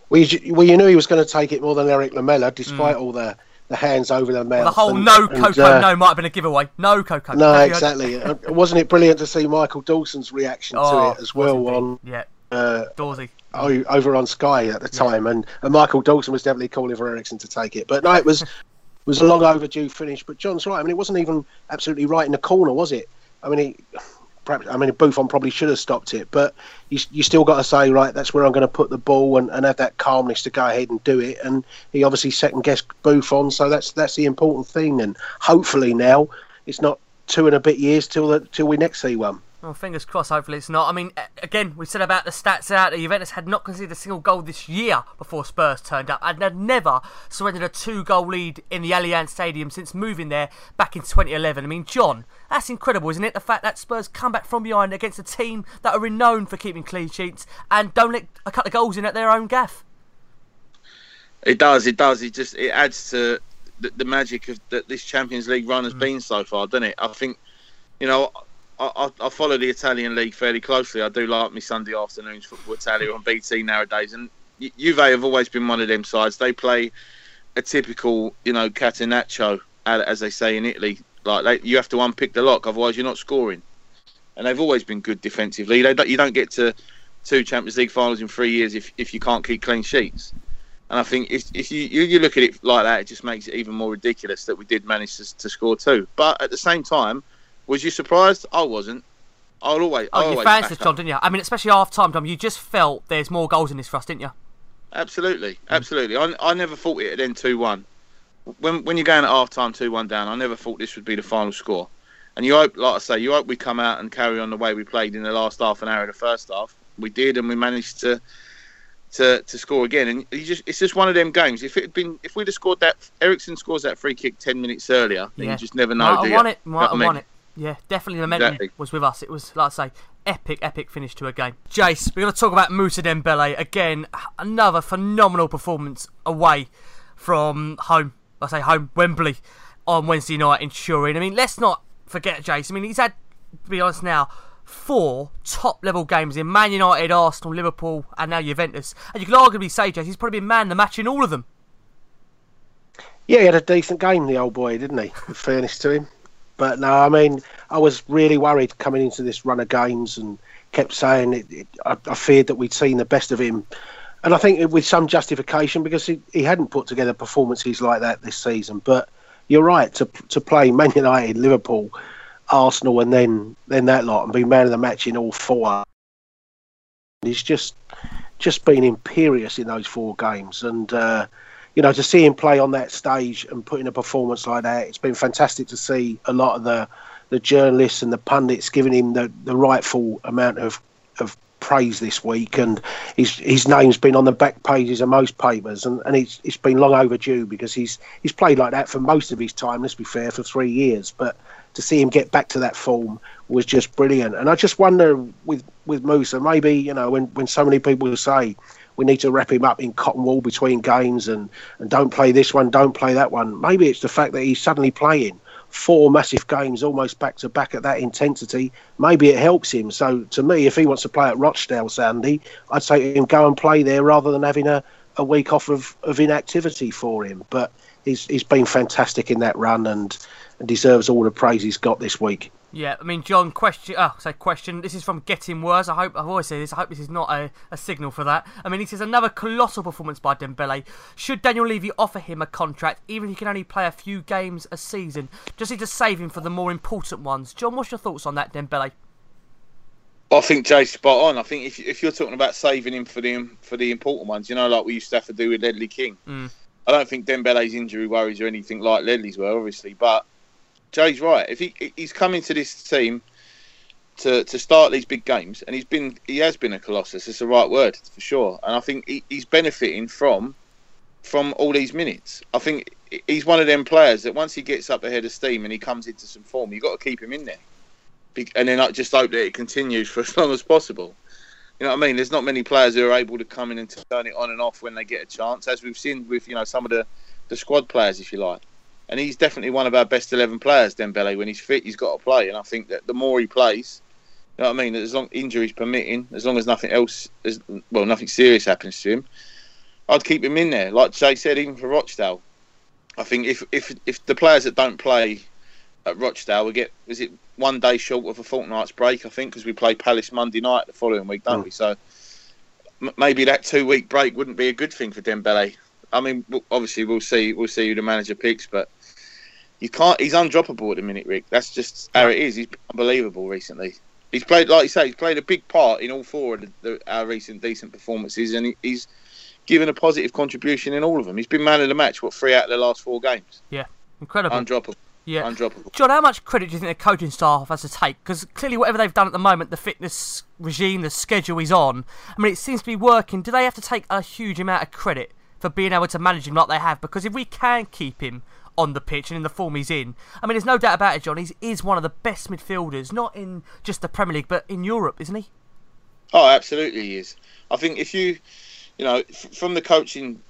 C: Well, you, well, you knew he was going to take it more than Erik Lamela, despite mm. all the, the hands over the mouth. Well,
A: the whole and, no Coco uh, no might have been a giveaway. No Coco.
C: No, exactly. Uh, wasn't it brilliant to see Michael Dawson's reaction oh, to it as well on
A: yeah. Uh,
C: Dawsey. over on Sky at the time, yeah. and, and Michael Dawson was definitely calling for Eriksen to take it. But no, it was was a long overdue finish. But John's right. I mean, it wasn't even absolutely right in the corner, was it? I mean, he, perhaps I mean Buffon probably should have stopped it, but you, you still got to say right. That's where I'm going to put the ball and, and have that calmness to go ahead and do it. And he obviously second guessed Buffon, so that's that's the important thing. And hopefully now it's not two and a bit years till the, till we next see one.
A: Well, fingers crossed, hopefully it's not. I mean, again, we said about the stats out that Juventus had not conceded a single goal this year before Spurs turned up and had never surrendered a two goal lead in the Allianz Stadium since moving there back in 2011. I mean, John, that's incredible, isn't it? The fact that Spurs come back from behind against a team that are renowned for keeping clean sheets and don't let a couple of goals in at their own gaff.
D: It does, it does. It just it adds to the, the magic of that this Champions League run has mm. been so far, doesn't it? I think, you know, I, I, follow the Italian league fairly closely. I do like my Sunday afternoons football Italia on BT nowadays, and Juve have always been one of them sides. They play a typical, you know, catenaccio, as they say in Italy. Like they, you have to unpick the lock, otherwise you're not scoring. And they've always been good defensively. They you don't get to two Champions League finals in three years if, if you can't keep clean sheets. And I think if, if you, you, you look at it like that, it just makes it even more ridiculous that we did manage to, to score two. But at the same time was you surprised? I wasn't. I'll always.
A: Oh,
D: I'll
A: you fancied John, didn't you? I mean, especially half time, Tom. You just felt there's more goals in this for us, didn't you?
D: Absolutely, mm. absolutely. I, I never thought it had then two one. When when you're going at half time two one down, I never thought this would be the final score. And you hope, like I say, you hope we come out and carry on the way we played in the last half an hour of the first half. We did, and we managed to to, to score again. And you just it's just one of them games. If it had been if we'd have scored that Eriksen scores that free kick ten minutes earlier, then yeah. you just never know.
A: Might
D: have
A: won it. Might have won it. Yeah, definitely the momentum exactly. was with us. It was, like I say, epic, epic finish to a game. Jace, we're going to talk about Moussa Dembele. Again, another phenomenal performance away from home. I say home, Wembley, on Wednesday night in Turin. I mean, let's not forget Jace. I mean, he's had, to be honest now, four top level games in Man United, Arsenal, Liverpool, and now Juventus. And you can arguably say, Jez, he's probably been man the match in all of them.
C: Yeah, he had a decent game, the old boy, didn't he? In fairness to him. But no, I mean, I was really worried coming into this run of games and kept saying it, it, I, I, feared that we'd seen the best of him. And I think with some justification because he, he hadn't put together performances like that this season. But you're right, to, to play Man United, Liverpool, Arsenal, and then, then that lot and be man of the match in all four. He's just just been imperious in those four games. And, uh, you know, to see him play on that stage and put in a performance like that, it's been fantastic to see a lot of the the journalists and the pundits giving him the, the rightful amount of of praise this week, and his his name's been on the back pages of most papers, and, and it's it's been long overdue because he's he's played like that for most of his time. Let's be fair, for three years, but to see him get back to that form was just brilliant. And I just wonder with with Moussa, maybe you know when when so many people say we need to wrap him up in cotton wool between games and, and don't play this one, don't play that one. Maybe it's the fact that he's suddenly playing four massive games almost back to back at that intensity. Maybe it helps him. So to me, if he wants to play at Rochdale, Sandy, I'd say to him go and play there rather than having a, a week off of, of inactivity for him. But he's he's been fantastic in that run and, and deserves all the praise he's got this week.
A: Yeah, I mean, John, question. Oh, say question. This is from Getting Worse. I hope I've always said this. I hope this is not a, a signal for that. I mean, he says another colossal performance by Dembele. Should Daniel Levy offer him a contract, even if he can only play a few games a season, just need to save him for the more important ones? John, what's your thoughts on that, Dembele?
D: I think Jay's spot on. I think if if you're talking about saving him for the for the important ones, you know, like we used to have to do with Ledley King. Mm. I don't think Dembele's injury worries or anything like Ledley's were, obviously, but Jay's right. If he he's coming to this team to to start these big games, and he's been he has been a colossus. It's the right word for sure, and I think he, he's benefiting from from all these minutes. I think he's one of them players that once he gets up ahead of steam and he comes into some form, you've got to keep him in there, and then I just hope that it continues for [laughs] as long as possible. You know what I mean? There's not many players who are able to come in and turn it on and off when they get a chance, as we've seen with you know some of the the squad players, if you like and he's definitely one of our best eleven players. Dembele, when he's fit, he's got to play, and I think that the more he plays, you know what I mean. As long injuries permitting, as long as nothing else, is, well, nothing serious happens to him, I'd keep him in there. Like Jay said, even for Rochdale, I think if if if the players that don't play at Rochdale, we get is it one day short of a fortnight's break? I think because we play Palace Monday night the following week, don't mm. we? So m- maybe that two week break wouldn't be a good thing for Dembele. I mean, obviously we'll see we'll see who the manager picks, but you can't. He's undroppable at the minute, Rick. That's just how it is. He's unbelievable recently. He's played, like you say, he's played a big part in all four of the, the, our recent decent performances, and he, he's given a positive contribution in all of them. He's been man of the match. What three out of the last four games?
A: Yeah, incredible.
D: Undroppable.
A: Yeah,
D: undroppable.
A: John, how much credit do you think the coaching staff has to take? Because clearly, whatever they've done at the moment, the fitness regime, the schedule he's on, I mean, it seems to be working. Do they have to take a huge amount of credit for being able to manage him like they have? Because if we can keep him on the pitch and in the form he's in. I mean, there's no doubt about it, John. He is one of the best midfielders, not in just the Premier League, but in Europe, isn't he?
D: Oh, absolutely, he is. I think if you, you know, from the coaching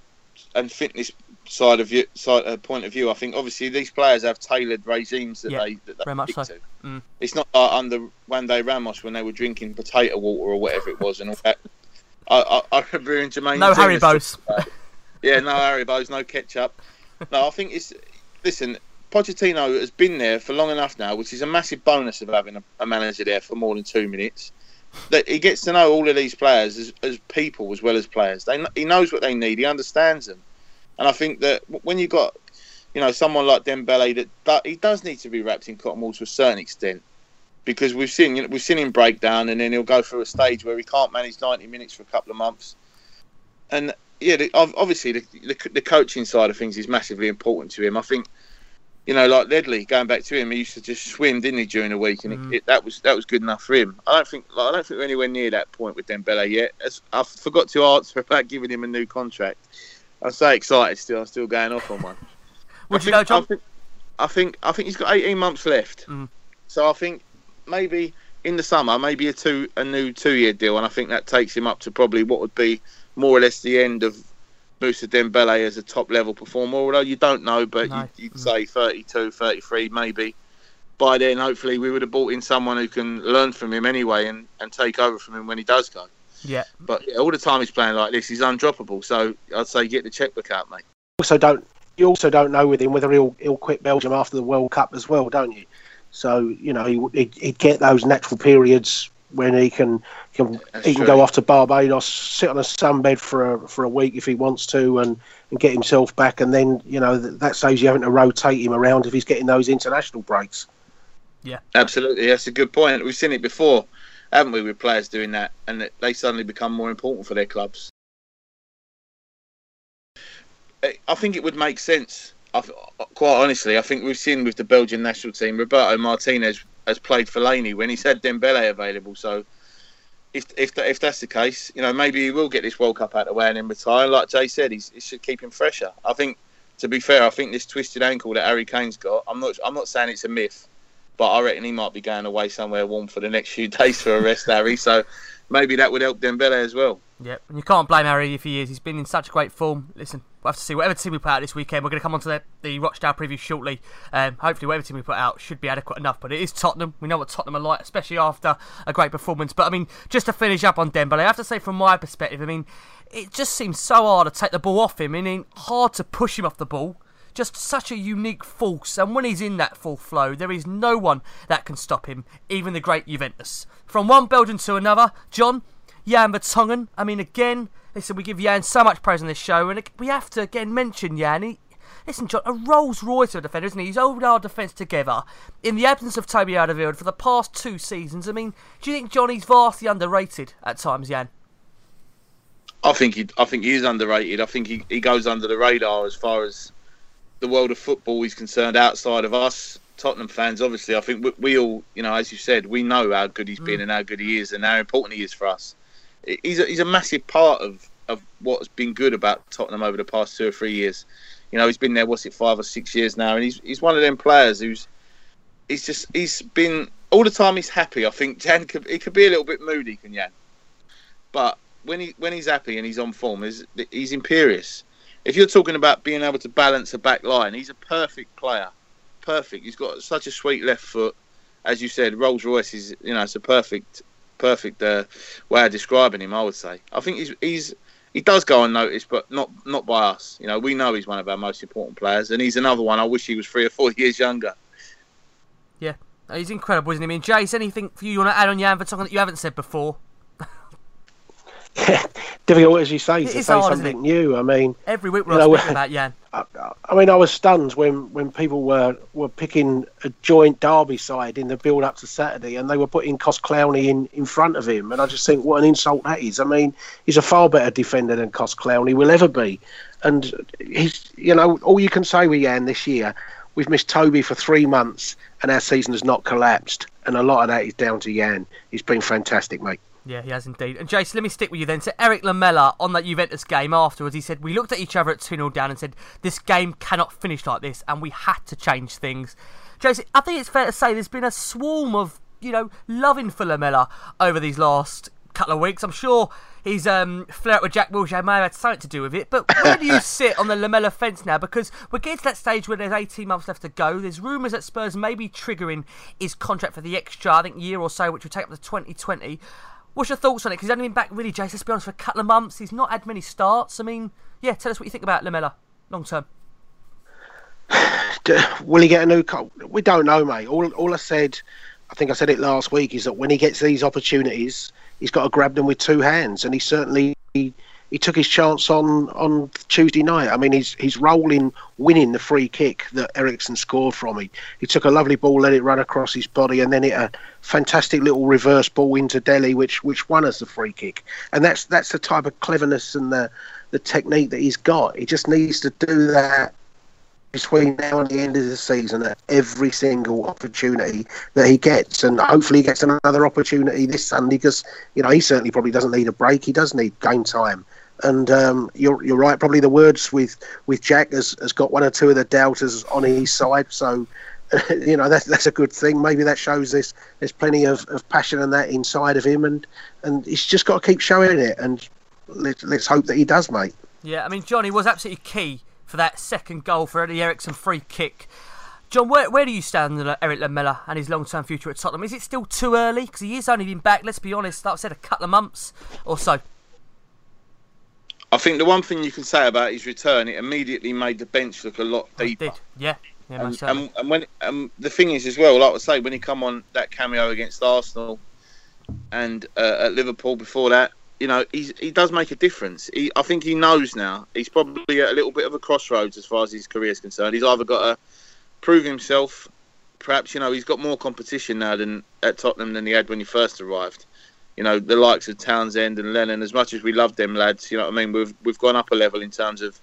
D: and fitness side of view, side uh, point of view, I think obviously these players have tailored regimes that
A: yeah,
D: they that they
A: very much so.
D: to. Mm. It's not like under Juande Ramos when they were drinking potato water or whatever it was and all that. I, I, I remember hearing Jermaine.
A: No Haribos.
D: yeah, no Haribos, no ketchup. No, I think it's listen, Pochettino has been there for long enough now, which is a massive bonus of having a, a manager there for more than two minutes. That he gets to know all of these players as, as people as well as players. They, he knows what they need. He understands them, and I think that when you got, you know, someone like Dembele, that he does need to be wrapped in cotton wool to a certain extent, because we've seen you know, we've seen him break down, and then he'll go through a stage where he can't manage ninety minutes for a couple of months, and yeah, the, obviously the, the, the coaching side of things is massively important to him. I think you know, like Ledley, going back to him, he used to just swim, didn't he, during the week, and mm. it, it, that was that was good enough for him. I don't think like, I don't think we're anywhere near that point with Dembele yet. As, I forgot to answer [laughs] about giving him a new contract. I'm so excited still. I'm still going off on one. [laughs]
A: Would you know, John?
D: I think, I think I think he's got 18 months left. Mm. So I think maybe in the summer, maybe a two a new two year deal, and I think that takes him up to probably what would be more or less the end of Moussa Dembele as a top level performer, although you don't know, but no. you'd, you'd, say 32, 33 maybe. by then, hopefully, we would have brought in someone who can learn from him anyway and, and take over from him when he does go.
A: Yeah.
D: But yeah, all the time he's playing like this, he's undroppable. So I'd say get the checkbook out, mate.
C: Also, don't you also don't know with him whether he'll he'll quit Belgium after the World Cup as well, don't you? So you know he, he'd, he'd get those natural periods when he can, can he can
D: true.
C: go off to Barbados, sit on a sunbed for a for a week if he wants to, and, and get himself back, and then you know that, that saves you having to rotate him around if he's getting those international breaks.
D: Yeah, absolutely, that's a good point. We've seen it before, haven't we, with players doing that, and they suddenly become more important for their clubs. I- I think it would make sense. I, quite honestly, I think we've seen with the Belgian national team, Roberto Martinez has played Fellaini when he's had Dembele available. So, if if if that's the case, you know, maybe he will get this World Cup out of the way and then retire. Like Jay said, he's, it should keep him fresher. I think, to be fair, I think this twisted ankle that Harry Kane's got, I'm not I'm not saying it's a myth, but I reckon he might be going away somewhere warm for the next few [laughs] days for a rest, Harry. So maybe that would help Dembele as well.
A: Yep, and you can't blame Harry if he is. He's been in such great form. Listen, we'll have to see whatever team we put out this weekend. We're going to come on to the, the Rochdale preview shortly. Um, hopefully, whatever team we put out should be adequate enough. But it is Tottenham. We know what Tottenham are like, especially after a great performance. But I mean, just to finish up on Dembele, I have to say from my perspective, I mean, it just seems so hard to take the ball off him. I mean, hard to push him off the ball. Just such a unique force, and when he's in that full flow, there is no one that can stop him, even the great Juventus. From one Belgian to another, John, Jan Vertonghen. I mean, again, listen, we give Jan so much praise on this show, and we have to again mention Jan. He, listen, John, a Rolls Royce of a defender, isn't he? He's holding our defence together in the absence of Toby Alderweireld for the past two seasons. I mean, do you think Johnny's vastly underrated at times, Jan?
D: I think he, I think he is underrated. I think he, he goes under the radar as far as the world of football is concerned. Outside of us, Tottenham fans, obviously, I think we, we all, you know, as you said, we know how good he's mm. been and how good he is and how important he is for us. He's a, he's a massive part of, of what's been good about Tottenham over the past two or three years. You know, he's been there, what's it, five or six years now, and he's he's one of them players who's he's just he's been all the time he's happy. I think [laughs] Jan could he could be a little bit moody, can Jan? But when he when he's happy and he's on form, is he's imperious. If you're talking about being able to balance a back line, he's a perfect player. Perfect. He's got such a sweet left foot. As you said, Rolls Royce is you know it's a perfect perfect uh, way of describing him. I would say. I think he's he's he does go unnoticed, but not not by us. You know, we know he's one of our most important players, and he's another one. I wish he was three or four [laughs] years younger.
A: Yeah, he's incredible, isn't he? I mean, Jace, anything for you you want to add on Jan Vertonghen that you haven't said before? [laughs]
C: Difficult as you say
A: It
C: to say
A: hard,
C: something new. I mean,
A: Every week we're
C: You know,
A: speaking about [laughs] Jan.
C: I, mean, I was stunned when, when people were, were picking a joint derby side in the build up to Saturday, and they were putting Koscielny in, in front of him, and I just think what an insult that is. I mean, he's a far better defender than Koscielny will ever be, and he's you know all you can say with Jan this year. We've missed Toby for three months, and our season has not collapsed, and a lot of that is down to Jan. He's been fantastic, mate.
A: Yeah, he has indeed. And Jason, let me stick with you then. So Erik Lamela on that Juventus game afterwards, he said, We looked at each other at 2 0 down and said, This game cannot finish like this, and we had to change things. Jason, I think it's fair to say there's been a swarm of, you know, loving for Lamela over these last couple of weeks. I'm sure his um, flirt with Jack Wilshere may have had something to do with it. But where do you [laughs] sit on the Lamela fence now? Because we're getting to that stage where there's 18 months left to go. There's rumours that Spurs may be triggering his contract for the extra, I think, year or so, which will take up to 2020. What's your thoughts on it? Because he's only been back, really, Jace, let's be honest, for a couple of months. He's not had many starts. I mean, yeah, tell us what you think about Lamela long term. [sighs]
C: Will he get a new co We don't know, mate. All, all I said, I think I said it last week, is that when he gets these opportunities, he's got to grab them with two hands, and he certainly he, took his chance on on Tuesday night. I mean, he's he's rolling, winning the free kick that Eriksen scored from. He he took a lovely ball, let it run across his body, and then hit a fantastic little reverse ball into Dele, which which won us the free kick. And that's that's the type of cleverness and the the technique that he's got. He just needs to do that between now and the end of the season at every single opportunity that he gets, and hopefully he gets another opportunity this Sunday because you know he certainly probably doesn't need a break. He does need game time. And um, you're you're right. Probably the words with, with Jack has, has got one or two of the doubters on his side. So [laughs] you know that's that's a good thing. Maybe that shows there's there's plenty of, of passion and that inside of him, and and he's just got to keep showing it. And let, let's hope that he does, mate.
A: Yeah, I mean, Johnny was absolutely key for that second goal for Eddie Eriksen free kick. John, where, where do you stand on Erik Lamela and his long term future at Tottenham? Is it still too early? Because he has only been back, let's be honest, like I said, a couple of months or so.
D: I think the one thing you can say about his return, it immediately made the bench look a lot deeper.
A: Did, yeah. Yeah,
D: and, and, and when um, the thing is as well, like I say, when he come on that cameo against Arsenal and uh, at Liverpool before that, you know, he does make a difference. He, I think he knows now. He's probably at a little bit of a crossroads as far as his career is concerned. He's either got to prove himself. Perhaps you know he's got more competition now than at Tottenham than he had when he first arrived. You know the likes of Townsend and Lennon. As much as we love them lads, you know what I mean. We've we've gone up a level in terms of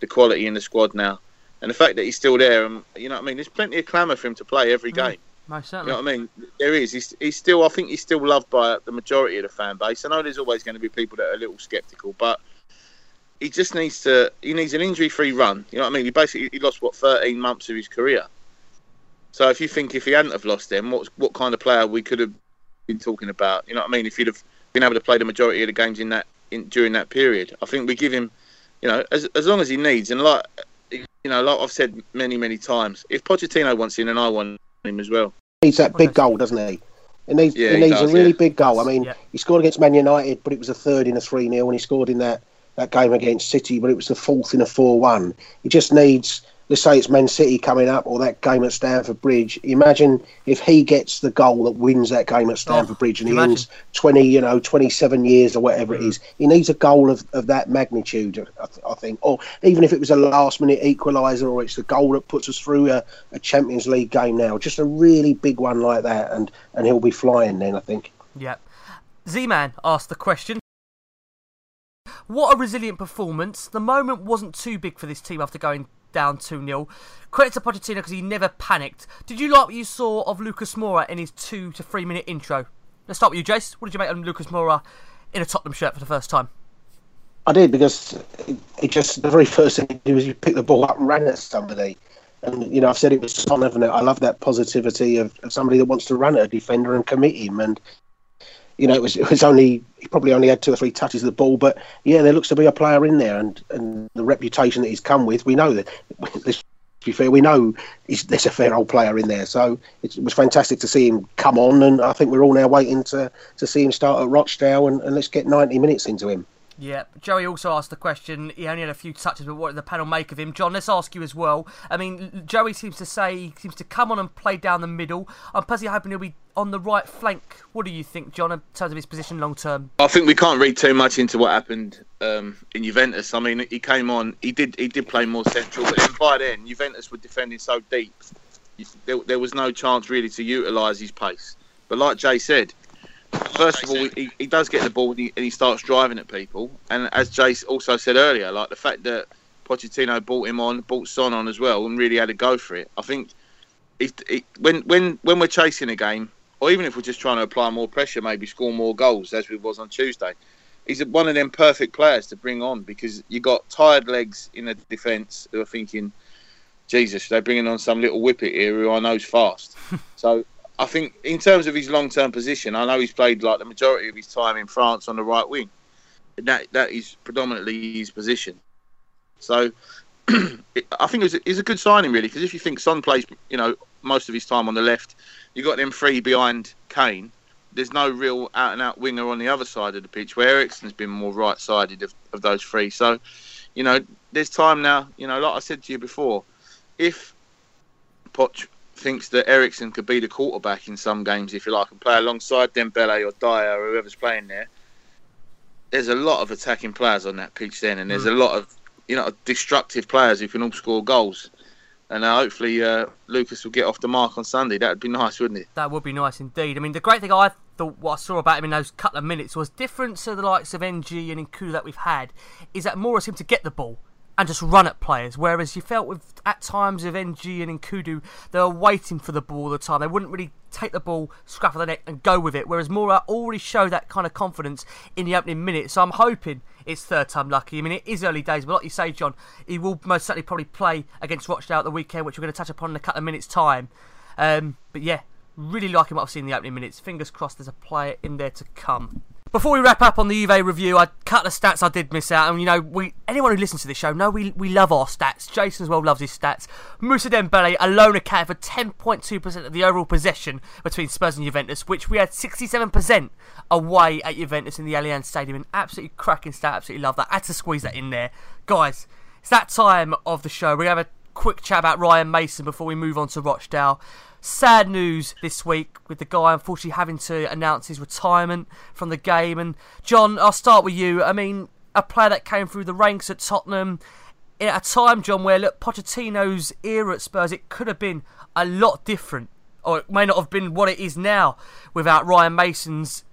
D: the quality in the squad now, and the fact that he's still there. And you know what I mean. There's plenty of clamour for him to play every mm, game.
A: Most
D: You know what I mean? There is. He's, he's still. I think he's still loved by the majority of the fan base. I know there's always going to be people that are a little sceptical, but he just needs to. He needs an injury-free run. You know what I mean? He basically he lost what 13 months of his career. So if you think if he hadn't have lost them, what what kind of player we could have been talking about? You know what I mean? If he'd have been able to play the majority of the games in that in during that period, I think we give him, you know, as as long as he needs. And like you know, like I've said many many times, if Pochettino wants him, and I want him as well.
C: needs that big goal, doesn't he? He needs,
D: Yeah,
C: he
D: he
C: needs
D: does,
C: a really
D: yeah.
C: big goal. I mean,
A: Yeah.
C: he scored against Man United, but it was a third in a 3 0, and he scored in that, that game against City, but it was the fourth in a 4 1. He just needs, let's say it's Man City coming up or that game at Stamford Bridge. Imagine if he gets the goal that wins that game at Stamford
A: Oh,
C: Bridge and he
A: imagine.
C: ends 20, you know, 27 years or whatever it mm. is. He needs a goal of, of that magnitude, I, th- I think. Or even if it was a last minute equaliser or it's the goal that puts us through a, a Champions League game now. Just a really big one like that, and, and he'll be flying then, I think.
A: Yep. Z-Man asked the question. What a resilient performance. The moment wasn't too big for this team after going down 2 0. Credit to Pochettino because he never panicked. Did you like what you saw of Lucas Moura in his two to three minute intro? Let's start with you, Jace. What did you make of Lucas Moura in a Tottenham shirt for the first time?
C: I did because he- just the very first thing he was he picked the ball up and ran at somebody. And you know, I've said it was Son, haven't it? I love that positivity of, of somebody that wants to run at a defender and commit him. And you know, it was it was only he probably only had two or three touches of the ball, but yeah, there looks to be a player in there, and and the reputation that he's come with, we know that. [laughs] Let's be fair, we know there's a fair old player in there, so it was fantastic to see him come on, and I think we're all now waiting to to see him start at Rochdale, and, and let's get 90 minutes into him.
A: Yeah, Joey also asked the question. He only had a few touches, but what did the panel make of him? John, let's ask you as well. I mean, Joey seems to say he seems to come on and play down the middle. I'm personally hoping he'll be on the right flank. What do you think, John, in terms of his position long term?
D: I think we can't read too much into what happened um, in Juventus. I mean, he came on, he did he did play more central, but then by then Juventus were defending so deep, there, there was no chance really to utilise his pace. But like Jay said, first of all, he, he does get the ball and he, and he starts driving at people. And as Jay also said earlier, like the fact that Pochettino brought him on, brought Son on as well, and really had a go for it. I think if, if when when when we're chasing a game, or even if we're just trying to apply more pressure, maybe score more goals, as we was on Tuesday. He's one of them perfect players to bring on because you got tired legs in the defence who are thinking, Jesus, they're bringing on some little whippet here who I know's fast. [laughs] so I think in terms of his long term position, I know he's played like the majority of his time in France on the right wing. And that that is predominantly his position. So [clears throat] I think it was, a- it's a good signing really because if you think Son plays, you know, most of his time on the left, you got them three behind Kane. There's no real out and out winger on the other side of the pitch where Eriksen's been more right sided of, of those three. So, you know, there's time now. You know, like I said to you before, if Poch thinks that Eriksen could be the quarterback in some games, if you like, and play alongside Dembele or Dier or whoever's playing there, there's a lot of attacking players on that pitch then, and there's mm. a lot of you know destructive players who can all score goals. And uh, hopefully uh, Lucas will get off the mark on Sunday. That would be nice, wouldn't it?
A: That would be nice indeed. I mean, the great thing I thought what I saw about him in those couple of minutes was different to the likes of N'Jie and Nkoudou that we've had, is that Moura seemed to get the ball and just run at players. Whereas you felt with at times of N'Jie and Nkoudou, they were waiting for the ball all the time. They wouldn't really take the ball, scruff of the neck, and go with it. Whereas Moura already showed that kind of confidence in the opening minutes. So I'm hoping it's third time lucky. I mean, it is early days, but like you say, John, he will most certainly probably play against Rochdale at the weekend, which we're going to touch upon in a couple of minutes' time. Um, but yeah, really liking what I've seen in the opening minutes. Fingers crossed there's a player in there to come. Before we wrap up on the Juve review, I cut the stats I did miss out, and you know, we anyone who listens to this show know we we love our stats. Jason as well loves his stats. Moussa Dembele alone accounted for 10.2% of the overall possession between Spurs and Juventus, which we had 67% away at Juventus in the Allianz Stadium. An absolutely cracking stat. Absolutely love that. I had to squeeze that in there, guys. It's that time of the show. We have a quick chat about Ryan Mason before we move on to Rochdale. Sad news this week with the guy unfortunately having to announce his retirement from the game. And John, I'll start with you. I mean, a player that came through the ranks at Tottenham at a time, John, where look, Pochettino's era at Spurs, it could have been a lot different, or it may not have been what it is now without Ryan Mason's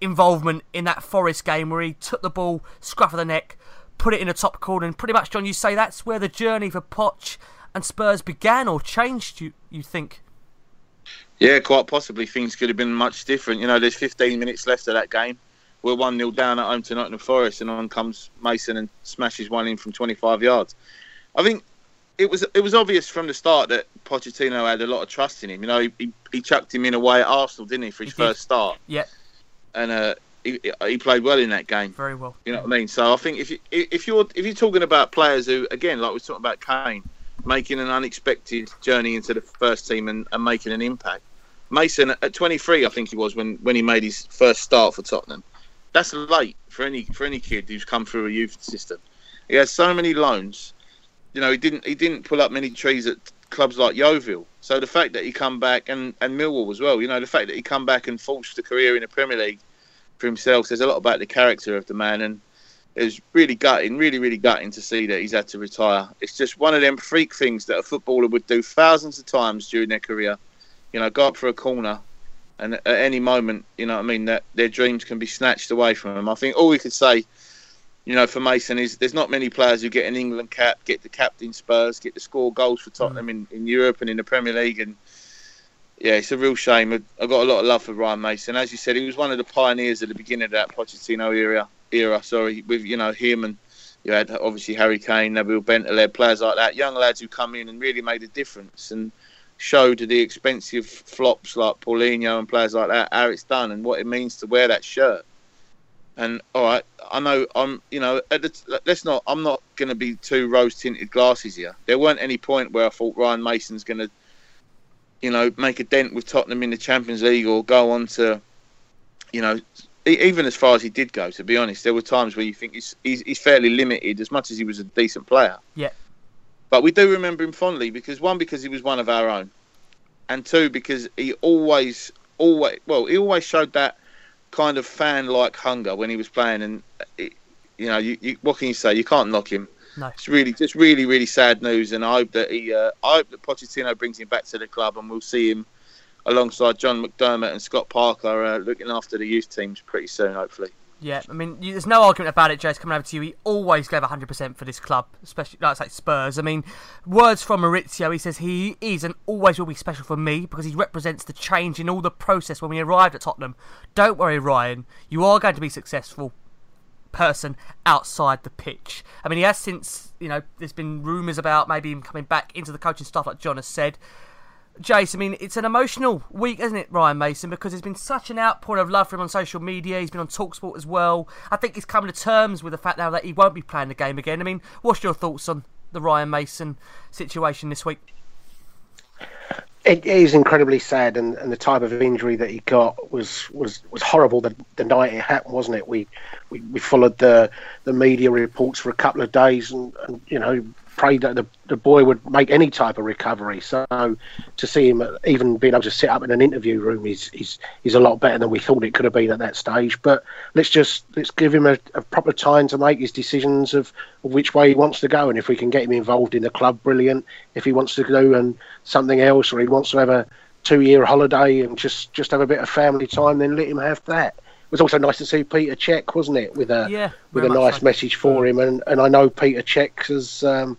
A: involvement in that Forest game where he took the ball, scruff of the neck, put it in a top corner, and pretty much, John, you say that's where the journey for Poch and Spurs began or changed, you, you think?
D: Yeah, quite possibly things could have been much different. You know, there's 15 minutes left of that game. We're 1 0 down at home to Nottingham Forest, and on comes Mason and smashes one in from 25 yards. I think it was it was obvious from the start that Pochettino had a lot of trust in him. You know, he, he, he chucked him in away at Arsenal, didn't he, for his he first start?
A: Yeah.
D: And uh, he, he played well in that game.
A: Very well.
D: You know what I mean? So I think if you if you're if you're talking about players who, again, like we are talking about Kane, making an unexpected journey into the first team and, and making an impact. Mason at 23, I think he was when, when he made his first start for Tottenham. That's late for any for any kid who's come through a youth system. He has so many loans. You know, he didn't he didn't pull up many trees at clubs like Yeovil. So the fact that he come back and, and Millwall as well, you know, the fact that he come back and forged a career in the Premier League for himself says a lot about the character of the man and it was really gutting, really, really gutting to see that he's had to retire. It's just one of them freak things that a footballer would do thousands of times during their career. You know, go up for a corner, and at any moment, you know what I mean, that their dreams can be snatched away from them. I think all we could say, you know, for Mason is there's not many players who get an England cap, get the captain Spurs, get to score goals for Tottenham mm. in, in Europe and in the Premier League. And yeah, it's a real shame. I've got a lot of love for Ryan Mason. As you said, he was one of the pioneers at the beginning of that Pochettino era era. Sorry, with you know him and you had obviously Harry Kane, Nabil Bentaleb, players like that, young lads who come in and really made a difference and showed the expensive flops like Paulinho and players like that how it's done and what it means to wear that shirt. And all right, I know I'm, you know, the, let's not. I'm not going to be too rose tinted glasses here. There weren't any point where I thought Ryan Mason's going to, you know, make a dent with Tottenham in the Champions League or go on to, you know, even as far as he did go, to be honest, there were times where you think he's, he's, he's fairly limited, as much as he was a decent player.
A: Yeah.
D: But we do remember him fondly because one, because he was one of our own, and two, because he always, always, well, he always showed that kind of fan-like hunger when he was playing, and it, you know, you, you, what can you say? You can't knock him.
A: No.
D: It's really, just really, really sad news, and I hope that he, uh, I hope that Pochettino brings him back to the club, and we'll see him alongside John McDermott and Scott Parker, uh, looking after the youth teams pretty soon, hopefully.
A: Yeah, I mean, there's no argument about it, Jace, coming over to you. He always gave 100% for this club, especially, like, like Spurs. I mean, words from Mauricio, he says he is and always will be special for me because he represents the change in all the process when we arrived at Tottenham. Don't worry, Ryan, you are going to be successful person outside the pitch. I mean, he has since, you know, there's been rumours about maybe him coming back into the coaching staff, like John has said. Jace, I mean, it's an emotional week, isn't it, Ryan Mason? Because there's been such an outpouring of love for him on social media. He's been on Talksport as well. I think he's coming to terms with the fact now that he won't be playing the game again. I mean, what's your thoughts on the Ryan Mason situation this week?
C: It is incredibly sad, and, and the type of injury that he got was was, was horrible. The, the night it happened, wasn't it? We, we we followed the the media reports for a couple of days, and, and you know prayed that the, the boy would make any type of recovery. So to see him even being able to sit up in an interview room is is, is a lot better than we thought it could have been at that stage. But let's just let's give him a, a proper time to make his decisions of, of, which way he wants to go, and if we can get him involved in the club, brilliant. If he wants to do and something else, or he wants to have a two year holiday and just just have a bit of family time, then let him have that. It was also nice to see Peter Cech, wasn't it, with a
A: yeah,
C: with a nice message for him, and, and I know Peter Cech has um,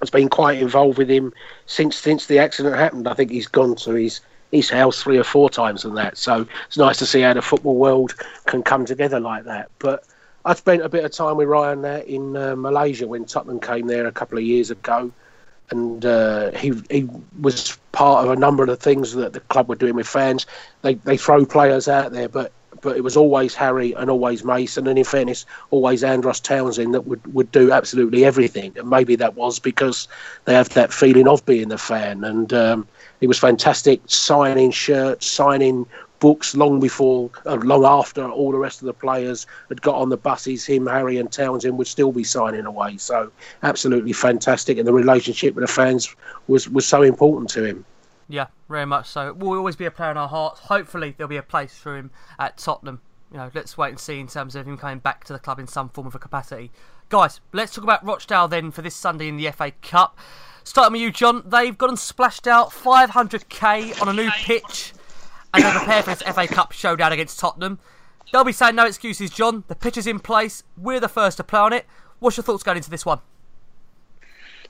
C: has been quite involved with him since since the accident happened. I think he's gone to his his house three or four times and that. So it's nice to see how the football world can come together like that. But I spent a bit of time with Ryan there in uh, Malaysia when Tottenham came there a couple of years ago, and uh, he he was part of a number of the things that the club were doing with fans. They they throw players out there, but but it was always Harry and always Mason, and in fairness, always Andros Townsend that would, would do absolutely everything. And maybe that was because they have that feeling of being a fan. And um, it was fantastic signing shirts, signing books long before, uh, long after all the rest of the players had got on the buses. Him, Harry, and Townsend would still be signing away. So absolutely fantastic, and the relationship with the fans was was so important to him.
A: Yeah, very much so. Will always be a player in our hearts. Hopefully, there'll be a place for him at Tottenham. You know, let's wait and see in terms of him coming back to the club in some form of a capacity. Guys, let's talk about Rochdale then for this Sunday in the FA Cup. Starting with you, John. They've gone and splashed out 500k on a new pitch and they prepare for this FA Cup showdown against Tottenham. They'll be saying no excuses, John. The pitch is in place. We're the first to play on it. What's your thoughts going into this one?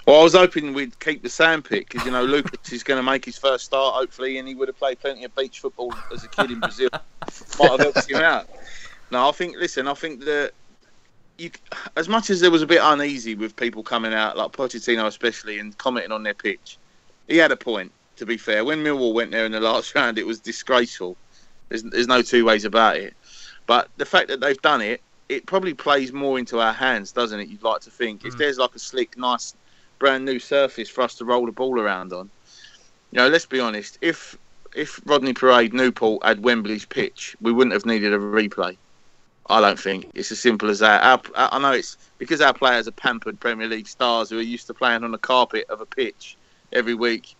D: Well, I was hoping we'd keep the sandpit because you know Lucas is going to make his first start, hopefully, and he would have played plenty of beach football as a kid in Brazil. [laughs] Might have helped him out. No, I think. Listen, I think that you, as much as there was a bit uneasy with people coming out, like Pochettino especially, and commenting on their pitch, he had a point. To be fair, when Millwall went there in the last [laughs] round, it was disgraceful. There's, there's no two ways about it. But the fact that they've done it, it probably plays more into our hands, doesn't it? You'd like to think. Mm. If there's like a slick, nice brand new surface for us to roll the ball around on. You know, let's be honest. If if Rodney Parade Newport had Wembley's pitch, we wouldn't have needed a replay. I don't think it's as simple as that. Our, I know it's because our players are pampered Premier League stars who are used to playing on the carpet of a pitch every week.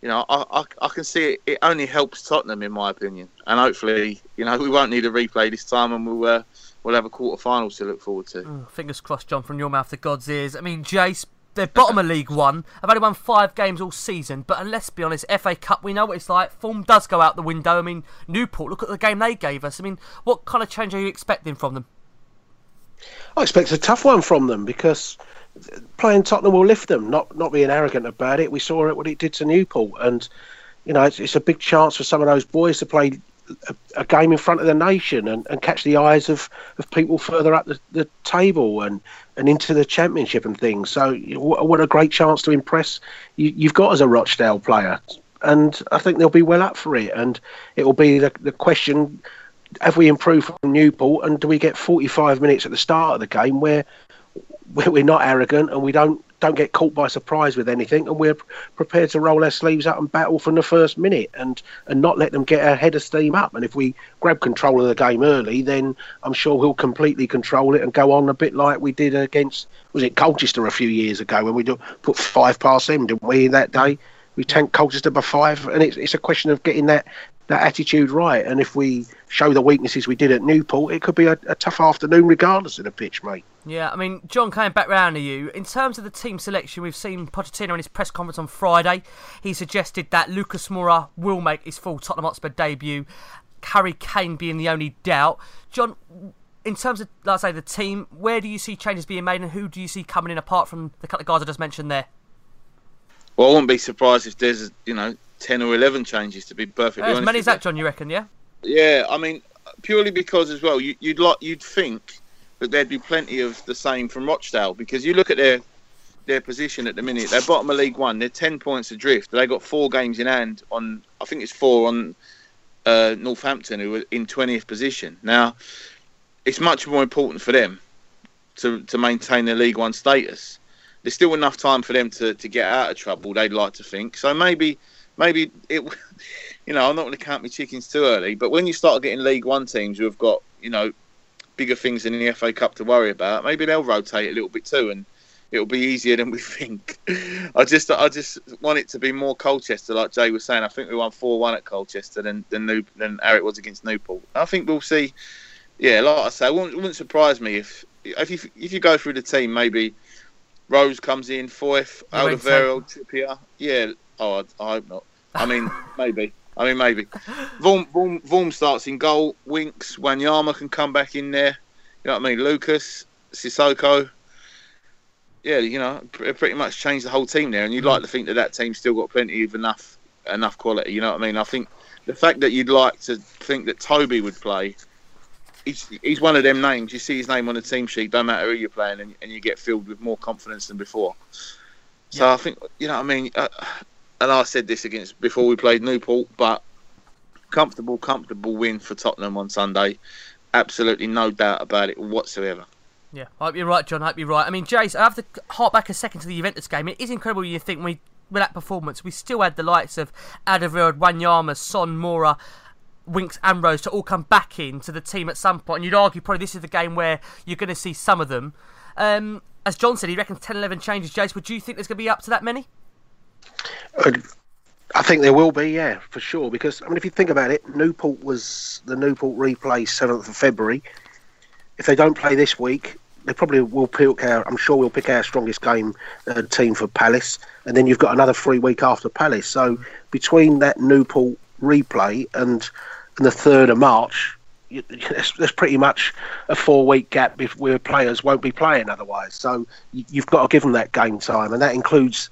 D: You know, I, I, I can see it. It only helps Tottenham, in my opinion, and hopefully, you know, we won't need a replay this time, and we'll uh, we'll have a quarter final to look forward to.
A: Oh, fingers crossed, John, from your mouth to God's ears. I mean, Jace, they're bottom of League One. I've only won five games all season, but let's be honest, FA Cup, we know what it's like. Form does go out the window. I mean, Newport, look at the game they gave us. I mean, what kind of change are you expecting from them?
C: I expect a tough one from them because playing Tottenham will lift them. Not not being arrogant about it. We saw it what it did to Newport, and you know it's, it's a big chance for some of those boys to play a, a, game in front of the nation and, and catch the eyes of, of people further up the, the table and, and into the championship and things. So what a great chance to impress you, you've got as a Rochdale player. And I think they'll be well up for it. And it will be the, the question have we improved from Newport and do we get 45 minutes at the start of the game where we're not arrogant and we don't don't get caught by surprise with anything, and we're prepared to roll our sleeves up and battle from the first minute, and and not let them get our head of steam up. And if we grab control of the game early, then I'm sure we'll completely control it and go on a bit like we did against was it Colchester a few years ago when we put five past them, didn't we? That day we tanked Colchester by five, and it's it's a question of getting that that attitude right. And if we show the weaknesses we did at Newport, it could be a, a tough afternoon regardless of the pitch, mate.
A: Yeah, I mean, John, coming back round to you, in terms of the team selection, we've seen Pochettino in his press conference on Friday. He suggested that Lucas Moura will make his full Tottenham Hotspur debut, Harry Kane being the only doubt. John, in terms of, let's say, the team, where do you see changes being made and who do you see coming in apart from the couple of guys I just mentioned there?
D: Well, I wouldn't be surprised if there's, you know, 10 or 11 changes, to be perfectly honest.
A: As many as that, John, you reckon, yeah?
D: Yeah, I mean, purely because as well, you, would like, you'd think that there'd be plenty of the same from Rochdale because you look at their their position at the minute. They're bottom of League One. They're ten points adrift. They got four games in hand on. I think it's four on uh, Northampton, who are in twentieth position. Now, it's much more important for them to to maintain their League One status. There's still enough time for them to, to get out of trouble. They'd like to think so. Maybe maybe it. You know, I'm not going to count my chickens too early, but when you start getting League One teams who have got you know bigger things in the FA Cup to worry about. Maybe they'll rotate a little bit too, and it'll be easier than we [laughs] think. I just I just want it to be more Colchester, like Jay was saying. I think we won four one at Colchester than than, New, than Eric was against Newport. I think we'll see. Yeah, like I say, it wouldn't, it wouldn't surprise me if if you if you go through the team, maybe Rose comes in, Foyth, Alderweireld, Trippier. Yeah, oh, I, I hope not. I mean, [laughs] maybe. I mean, maybe. Vorm, Vorm, Vorm starts in goal. Winks, Wanyama can come back in there. You know what I mean? Lucas, Sissoko. Yeah, you know, pretty much changed the whole team there. And you'd like to think that that team's still got plenty of enough enough quality. You know what I mean? I think the fact that you'd like to think that Toby would play, he's, he's one of them names. You see his name on the team sheet, don't matter who you're playing, and, and you get filled with more confidence than before. So yeah. I think, you know what I mean? Uh, and I said this against before we played Newport, but comfortable, comfortable win for Tottenham on Sunday. Absolutely no doubt about it whatsoever.
A: Yeah, I hope you're right, John. I hope you're right. I mean, Jace, I have to hark back a second to the Juventus game. It is incredible you think we, with that performance, we still had the likes of Alderweireld, Wanyama, Son, Moura, Winks, Ambrose to all come back into the team at some point. And you'd argue probably this is the game where you're going to see some of them. Um, as John said, he reckons 10 11 changes. Jace, would you think there's going to be up to that many?
C: Uh, I think there will be, yeah, for sure. Because I mean, if you think about it, Newport was the Newport replay seventh of February. If they don't play this week, they probably will pick our. I'm sure we'll pick our strongest game uh, team for Palace, and then you've got another free week after Palace. So between that Newport replay and and the third of March, there's, there's pretty much a four week gap where players won't be playing otherwise. So you've got to give them that game time, and that includes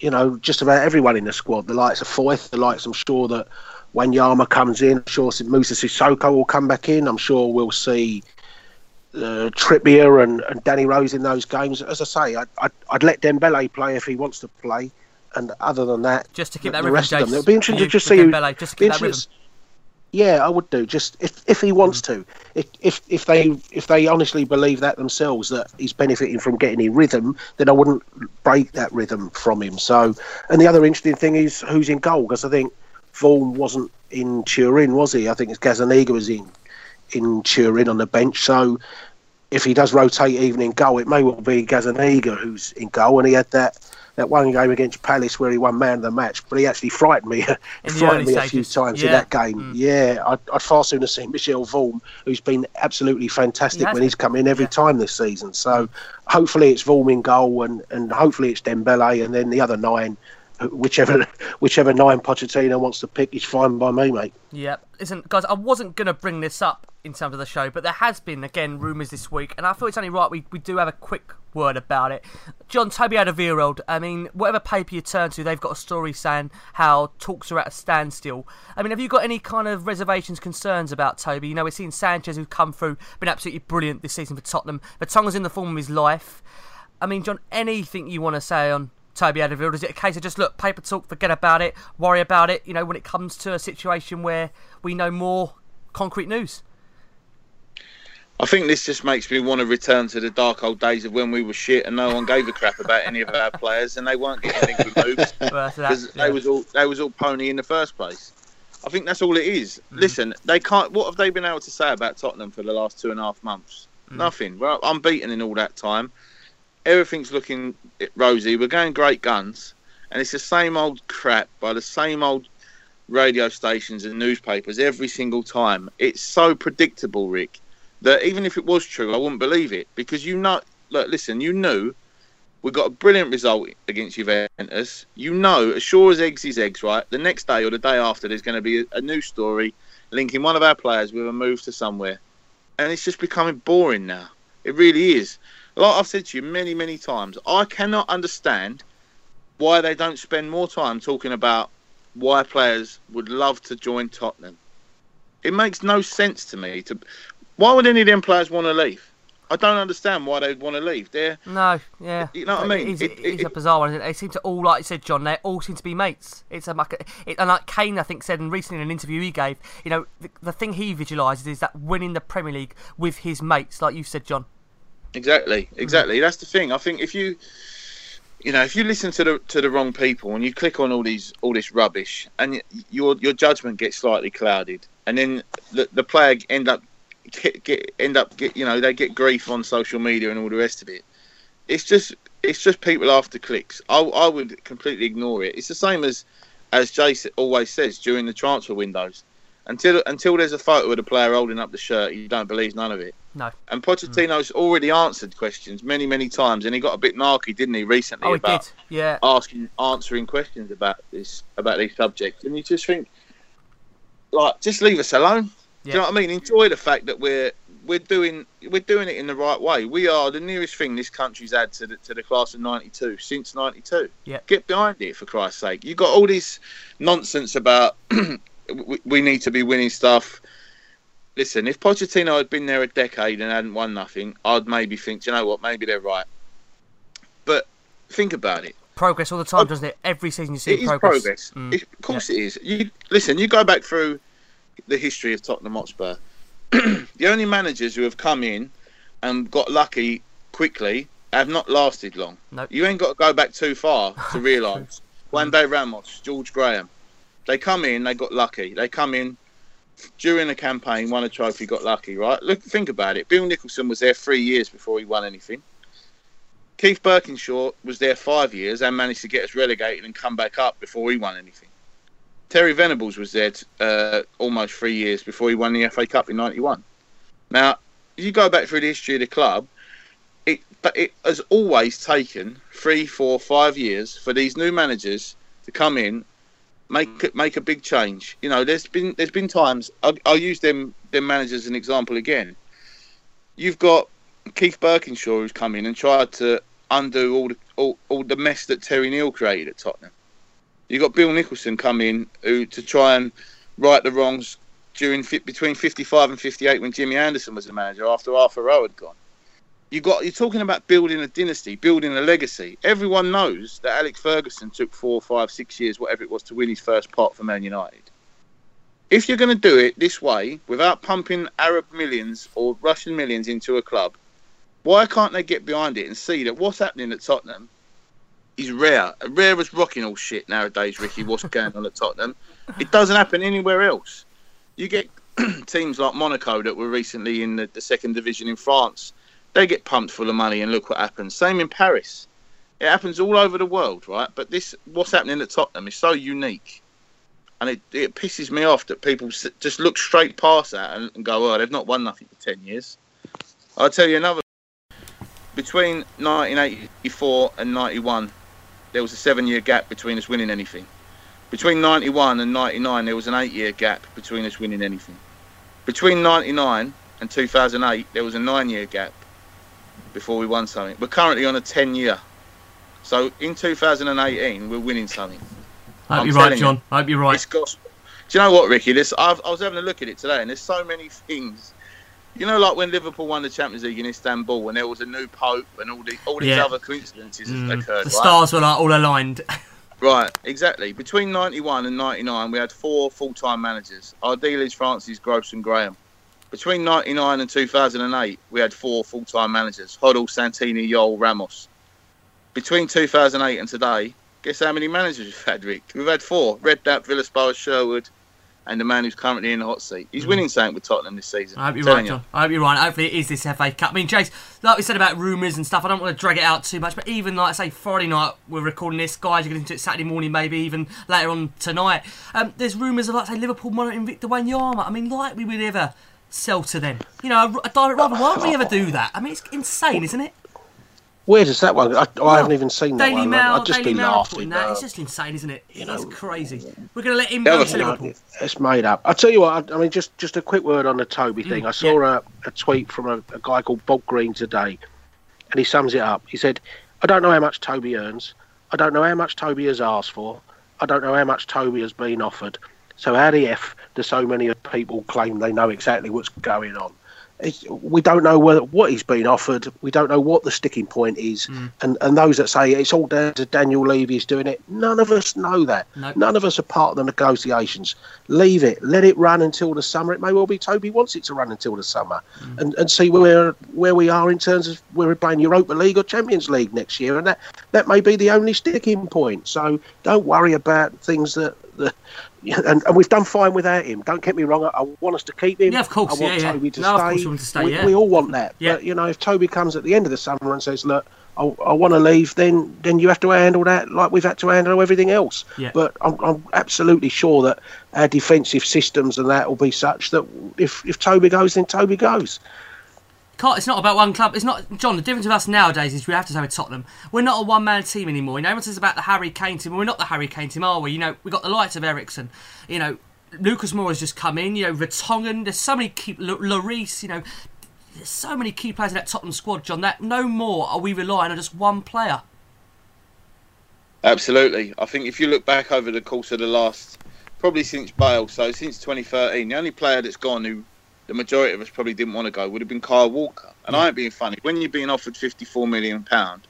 C: you know, just about everyone in the squad. The likes of Foyth, the likes, I'm sure that Wanyama comes in. I'm sure Moussa Sissoko will come back in. I'm sure we'll see uh, Trippier and, and Danny Rose in those games. As I say, I'd, I'd, I'd, let Dembele play if he wants to play. And other than that,
A: just to keep that
C: the
A: rhythm,
C: rest
A: Jace,
C: of them, it'll be interesting to just
A: see
C: Dembele,
A: just to keep that rhythm.
C: Yeah, I would do. Just if if he wants mm. to, if if if they if they honestly believe that themselves that he's benefiting from getting in rhythm, then I wouldn't break that rhythm from him. So, and the other interesting thing is who's in goal because I think Vorm wasn't in Turin, was he? I think it's Gazzaniga was in in Turin on the bench. So, if he does rotate even in goal, it may well be Gazzaniga who's in goal, and he had that that one game against Palace where he won man of the match, but he actually frightened me, [laughs] frightened me a few times yeah. in that game. Mm. Yeah, I'd, I'd, far sooner see Michel Vorm, who's been absolutely fantastic he when he's come in every yeah. time this season. So hopefully it's Vorm in goal, and, and hopefully it's Dembele, and then the other nine whichever [laughs] whichever nine Pochettino wants to pick is fine by me, mate.
A: Yep. Listen, guys, I wasn't going to bring this up in terms of the show, but there has been, again, rumours this week, and I thought it's only right we, we do have a quick word about it. John Toby Alderweireld, I mean, whatever paper you turn to, they've got a story saying how talks are at a standstill. I mean, have you got any kind of reservations, concerns about Toby? You know, we're seeing Sanchez, who's come through, been absolutely brilliant this season for Tottenham. But Vertonghen's in the form of his life. I mean, John, anything you want to say on Toby Alderweireld? Is it a case of just look, paper talk, forget about it, worry about it? You know, when it comes to a situation where we know more concrete news.
D: I think this just makes me want to return to the dark old days of when we were shit and no one gave a crap about any of our players and they weren't getting any good moves [laughs] because well, yeah. they was all they was all pony in the first place. I think that's all it is. Mm. Listen, they can't. What have they been able to say about Tottenham for the last two and a half months? Mm. Nothing. Well, I'm beaten in all that time everything's looking rosy. We're going great guns, and it's the same old crap by the same old radio stations and newspapers every single time. It's so predictable, Rick, that even if it was true, I wouldn't believe it because you know. Look, listen, you knew we got a brilliant result against Juventus. You know, as sure as eggs is eggs, right? The next day or the day after, there's going to be a, a new story linking one of our players with a move to somewhere, and it's just becoming boring now. It really is like I've said to you many, many times, I cannot understand why they don't spend more time talking about why players would love to join Tottenham. It makes no sense to me. To why would any of them players want to leave? I don't understand why they'd want to leave. They're
A: no, yeah,
D: you know what I mean.
A: It's, it, it, it's a bizarre one. They seem to all, like you said, John. They all seem to be mates. It's a it, and like Kane, I think, said in recently in an interview he gave, you know, the, the thing he visualises is that winning the Premier League with his mates, like you said, John.
D: Exactly, mm. exactly. That's the thing. I think if you, you know, if you listen to the to the wrong people and you click on all these all this rubbish, and your your judgment gets slightly clouded, and then the the player end up get, get end up get you know they get grief on social media and all the rest of it. It's just it's just people after clicks. I I would completely ignore it. It's the same as as Jason always says during the transfer windows until until there's a photo of the player holding up the shirt, you don't believe none of it.
A: No.
D: And Pochettino's mm. already answered questions many, many times, and he got a bit narky, didn't he, recently
A: oh,
D: about
A: he yeah.
D: asking, answering questions about this, about these subjects, and you just think, like, just leave us alone. Yeah. Do you know what I mean? Enjoy the fact that we're we're doing we're doing it in the right way. We are the nearest thing this country's had to the to the class of '92 since '92.
A: Yeah.
D: Get behind it for Christ's sake. You got all this nonsense about [clears throat] we, we need to be winning stuff. Listen, if Pochettino had been there a decade and hadn't won nothing, I'd maybe think, you know what, maybe they're right. But think about it.
A: Progress all the time, doesn't it? Every season you see
D: it
A: progress.
D: progress. Mm. It, of course yeah. it is. You listen. You go back through the history of Tottenham Hotspur, [clears throat] the only managers who have come in and got lucky quickly have not lasted long.
A: Nope.
D: You ain't got to go back too far to [laughs] realise. Juande Ramos, George Graham, they come in, they got lucky. They come in during the campaign, won a trophy, got lucky, right? Look, think about it. Bill Nicholson was there three years before he won anything. Keith Birkinshaw was there five years and managed to get us relegated and come back up before he won anything. Terry Venables was there t- uh, almost three years before he won the FA Cup in '91. Now, you go back through the history of the club, it but it has always taken three, four, five years for these new managers to come in, make make a big change. You know, there's been there's been times I'll, I'll use them them managers as an example again. You've got Keith Birkinshaw who's come in and tried to undo all the all, all the mess that Terry Neill created at Tottenham. You've got Bill Nicholson come in who to try and right the wrongs during between 55 and 58 when Jimmy Anderson was the manager after Arthur Rowe had gone. You got you're talking about building a dynasty, building a legacy. Everyone knows that Alex Ferguson took four, five, six years, whatever it was, to win his first pot for Man United. If you're going to do it this way, without pumping Arab millions or Russian millions into a club, why can't they get behind it and see that what's happening at Tottenham is rare, rare as rocking all shit nowadays, Ricky. What's going on at Tottenham? It doesn't happen anywhere else. You get [clears throat] teams like Monaco that were recently in the, the second division in France. They get pumped full of money, and look what happens. Same in Paris. It happens all over the world, right? But this, what's happening at Tottenham, is so unique, and it, it pisses me off that people just look straight past that and, and go, "Oh, they've not won nothing for ten years." I'll tell you another. Between 1984 and 91, there was a seven-year gap between us winning anything. Between 91 and 99, there was an eight-year gap between us winning anything. Between 99 and 2008, there was a nine-year gap before we won something. We're currently on a 10-year. So in 2018, we're winning something.
A: I hope
D: I'm
A: you're right,
D: telling you.
A: John. I hope you're right.
D: It's gospel. Do you know what, Ricky? This I've, I was having a look at it today, and there's so many things. You know, like when Liverpool won the Champions League in Istanbul, and there was a new pope, and all the all these
A: Yeah.
D: other coincidences
A: Mm,
D: occurred.
A: the
D: right?
A: stars were like all aligned. [laughs]
D: Right, exactly. Between 91 and 99, we had four full time managers Ardiles, Francis, Gross, and Graham. Between 99 and 2008, we had four full time managers Hoddle, Santini, Jol, Ramos. Between 2008 and today, guess how many managers we've had, Rick? We've had four Redknapp, Villas-Boas, Sherwood, and the man who's currently in the hot seat. He's winning something with Tottenham this season.
A: Mm. I hope you're right,
D: you.
A: John. I hope you're right. Hopefully, it is this FA Cup. I mean, Chase, like we said about rumours and stuff, I don't want to drag it out too much, but even like I say Friday night, we're recording this, guys, you're getting to it Saturday morning, maybe even later on tonight. Um, there's rumours of like say Liverpool monitoring Victor Wanyama. I mean, like we would ever sell to them. You know, a, a direct rival. Why would we ever do that? I mean, it's insane, isn't it?
C: Where does that one? I, I haven't even seen that
A: Daily
C: one.
A: Mail,
C: I'd just
A: Daily
C: be
A: Mail
C: laughing.
A: putting that. It's just insane, isn't it? It's
C: know,
A: crazy. We're going to let him go to Liverpool.
C: It's made up. I tell you what. I, I mean, just just a quick word on the Toby mm, thing. I saw a, a tweet from a, a guy called Bob Green today, and he sums it up. He said, "I don't know how much Toby earns. I don't know how much Toby has asked for. I don't know how much Toby has been offered. So how the f do so many people claim they know exactly what's going on?" We don't know whether, what he's been offered. We don't know what the sticking point is. Hmm. And, and those that say it's all down to Daniel Levy's doing it, none of us know that.
A: No.
C: None of us are part of the negotiations. Leave it. Let it run until the summer. It may well be Toby wants it to run until the summer, hmm. and and see where where we are in terms of where we're playing Europa League or Champions League next year, and that that may be the only sticking point. So don't worry about things that. that and, and we've done fine without him. Don't get me wrong. I, I want us to keep him.
A: Yeah, of course,
C: I want
A: yeah, yeah.
C: To
A: No, of
C: stay.
A: course want to stay,
C: we,
A: yeah.
C: we all want that.
A: Yeah.
C: But you know, if Toby comes at the end of the summer and says, "Look, I, I want to leave," then then you have to handle that like we've had to handle everything else.
A: Yeah.
C: But I'm, I'm absolutely sure that our defensive systems and that will be such that if if Toby goes, then Toby goes.
A: Can't, it's not about one club. It's not John. The difference with us nowadays is we have to say with Tottenham, we're not a one-man team anymore. You know, everyone says about the Harry Kane team. We're not the Harry Kane team, are we? You know, we got the likes of Eriksen. You know, Lucas Moura has just come in. You know, Vertonghen. There's so many key. Lloris. You know, there's so many key players in that Tottenham squad, John. That no more are we relying on just one player.
D: Absolutely. I think if you look back over the course of the last, probably since Bale, so since 2013, the only player that's gone who the majority of us probably didn't want to go would have been Kyle Walker. And I ain't being funny. When you're being offered 54 million pound,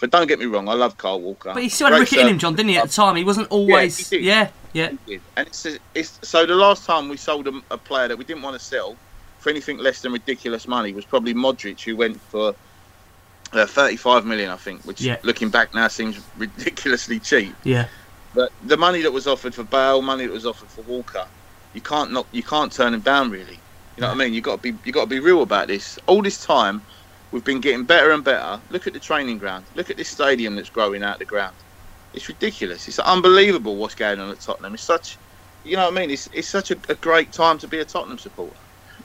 D: but don't get me wrong, I love Kyle Walker.
A: But he still had a
D: Great
A: wicket in him. John, didn't he? At the time, he wasn't always.
D: did.
A: Yeah, Yeah.
D: And it's, it's so the last time we sold a, a player that we didn't want to sell for anything less than ridiculous money was probably Modric, who went for uh, 35 million, I think, which
A: Yeah.
D: looking back now seems ridiculously cheap.
A: Yeah.
D: But the money that was offered for Bale, money that was offered for Walker, you can't not you can't turn them down really. You know what I mean? You got to be you got to be real about this. All this time, we've been getting better and better. Look at the training ground. Look at this stadium that's growing out the ground. It's ridiculous. It's unbelievable what's going on at Tottenham. It's such, you know what I mean? It's it's such a, a great time to be a Tottenham supporter.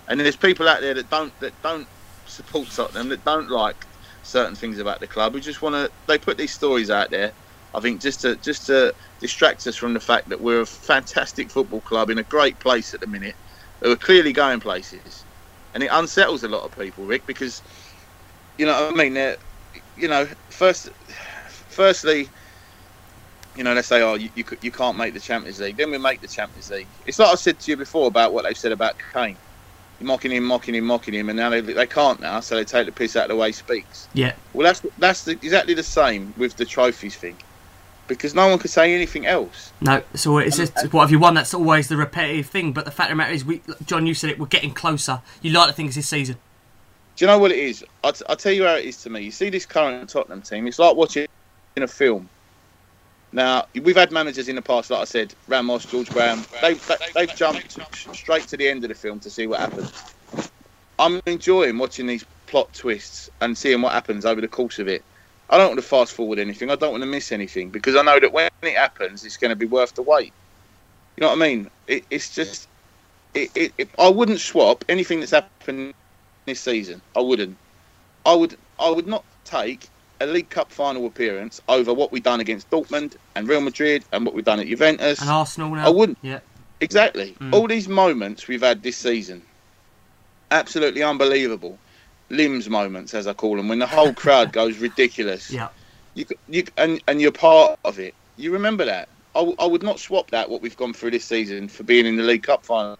D: And there's people out there that don't that don't support Tottenham that don't like certain things about the club. Who just want to they put these stories out there. I think just to just to distract us from the fact that we're a fantastic football club in a great place at the minute, who are clearly going places, and it unsettles a lot of people, Rick, because you know what I mean. They're, you know, first, firstly, you know, they say, oh, you, you you can't make the Champions League. Then we make the Champions League. It's like I said to you before about what they've said about Kane. You're mocking him, mocking him, mocking him, and now they, they can't now, so they take the piss out of the way he speaks.
A: Yeah.
D: Well, that's that's the, exactly the same with the trophies thing, because no one could say anything else.
A: No, so it's just what have you won? That's always the repetitive thing. But the fact of the matter is, we, John, you said it. We're getting closer. You like the things this season.
D: Do you know what it is? I'll, t- I'll tell you how it is to me. You see this current Tottenham team, it's like watching in a film. Now, we've had managers in the past, like I said, Ramos, George Graham. They've, they- they've jumped straight to the end of the film to see what happens. I'm enjoying watching these plot twists and seeing what happens over the course of it. I don't want to fast forward anything. I don't want to miss anything because I know that when it happens, it's going to be worth the wait. You know what I mean? It, it's just, it, it, it, I wouldn't swap anything that's happened this season. I wouldn't. I would. I would not take a League Cup final appearance over what we've done against Dortmund and Real Madrid and what we've done at Juventus.
A: And Arsenal now.
D: I wouldn't.
A: Yeah.
D: Exactly.
A: Mm.
D: All these moments we've had this season, absolutely unbelievable. Limbs moments, as I call them, when the whole crowd [laughs] goes ridiculous.
A: Yeah.
D: You, you and and you're part of it. You remember that. I, w- I would not swap that what we've gone through this season for being in the League Cup final,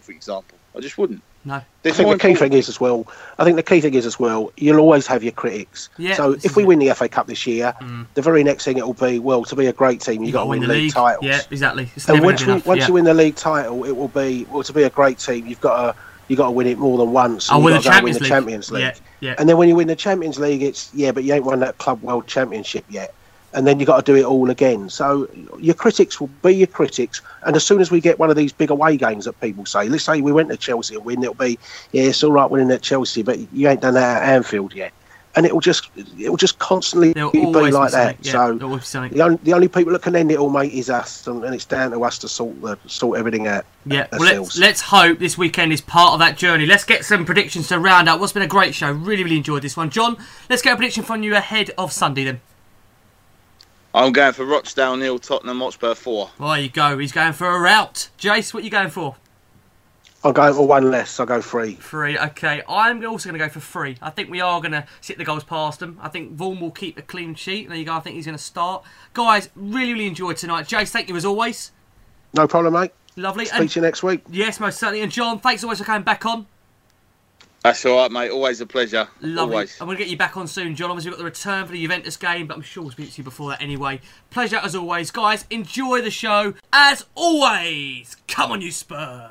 D: for example. I just wouldn't.
A: No.
C: I
D: There's
C: think the key
D: important-
C: thing is as well. I think the key thing is as well. You'll always have your critics.
A: Yeah,
C: so if we
A: it.
C: win the FA Cup this year,
A: Mm.
C: the very next thing it will be well to be a great team. You've got to win, the league, titles.
A: Yeah, exactly. It's
C: And once,
A: good
C: we,
A: enough.
C: once
A: yeah.
C: you win the league title, it will be well to be a great team. You've got to you got to win it more than once.
A: Oh,
C: and
A: win
C: you've
A: the
C: win
A: Champions
C: the
A: League.
C: Champions League.
A: Yeah, yeah.
C: And then when you win the Champions League, it's yeah, but you ain't won that Club World Championship yet. And then you got to do it all again. So your critics will be your critics. And as soon as we get one of these big away games that people say, let's say we went to Chelsea and win, it'll be yeah, it's all right winning at Chelsea, but you ain't done that at Anfield yet. And it will just it will just constantly
A: There'll
C: be like that.
A: Yeah,
C: so
A: there'll always be something.
C: the only, the only people that can end it all, mate, is us, and, and it's down to us to sort the, sort everything out.
A: Yeah, well, let's, let's hope this weekend is part of that journey. Let's get some predictions to round out what's been a great show. Really, really enjoyed this one. John, let's get a prediction from you ahead of Sunday then.
D: I'm going for Rochdale nil, Tottenham Hotspur four.
A: Well, there you go. He's going for a route. Jace, what are you going for?
C: I'm go for one less. I'll go three.
A: Three. Okay, I'm also going to go for three. I think we are going to sit the goals past them. I think Vorm will keep a clean sheet. There you go. I think he's going to start. Guys, really, really enjoyed tonight. Jace, thank you as always.
C: No problem, mate.
A: Lovely.
C: Speak
A: And
C: to you next week.
A: yes, most certainly. And John, thanks always for coming back on.
D: That's all right, mate. Always a pleasure.
A: Lovely.
D: Always.
A: I'm going to get you back on soon, John. Obviously, we've got the return for the Juventus game, but I'm sure we'll speak to you before that anyway. Pleasure as always. Guys, enjoy the show. As always, come on, you Spurs.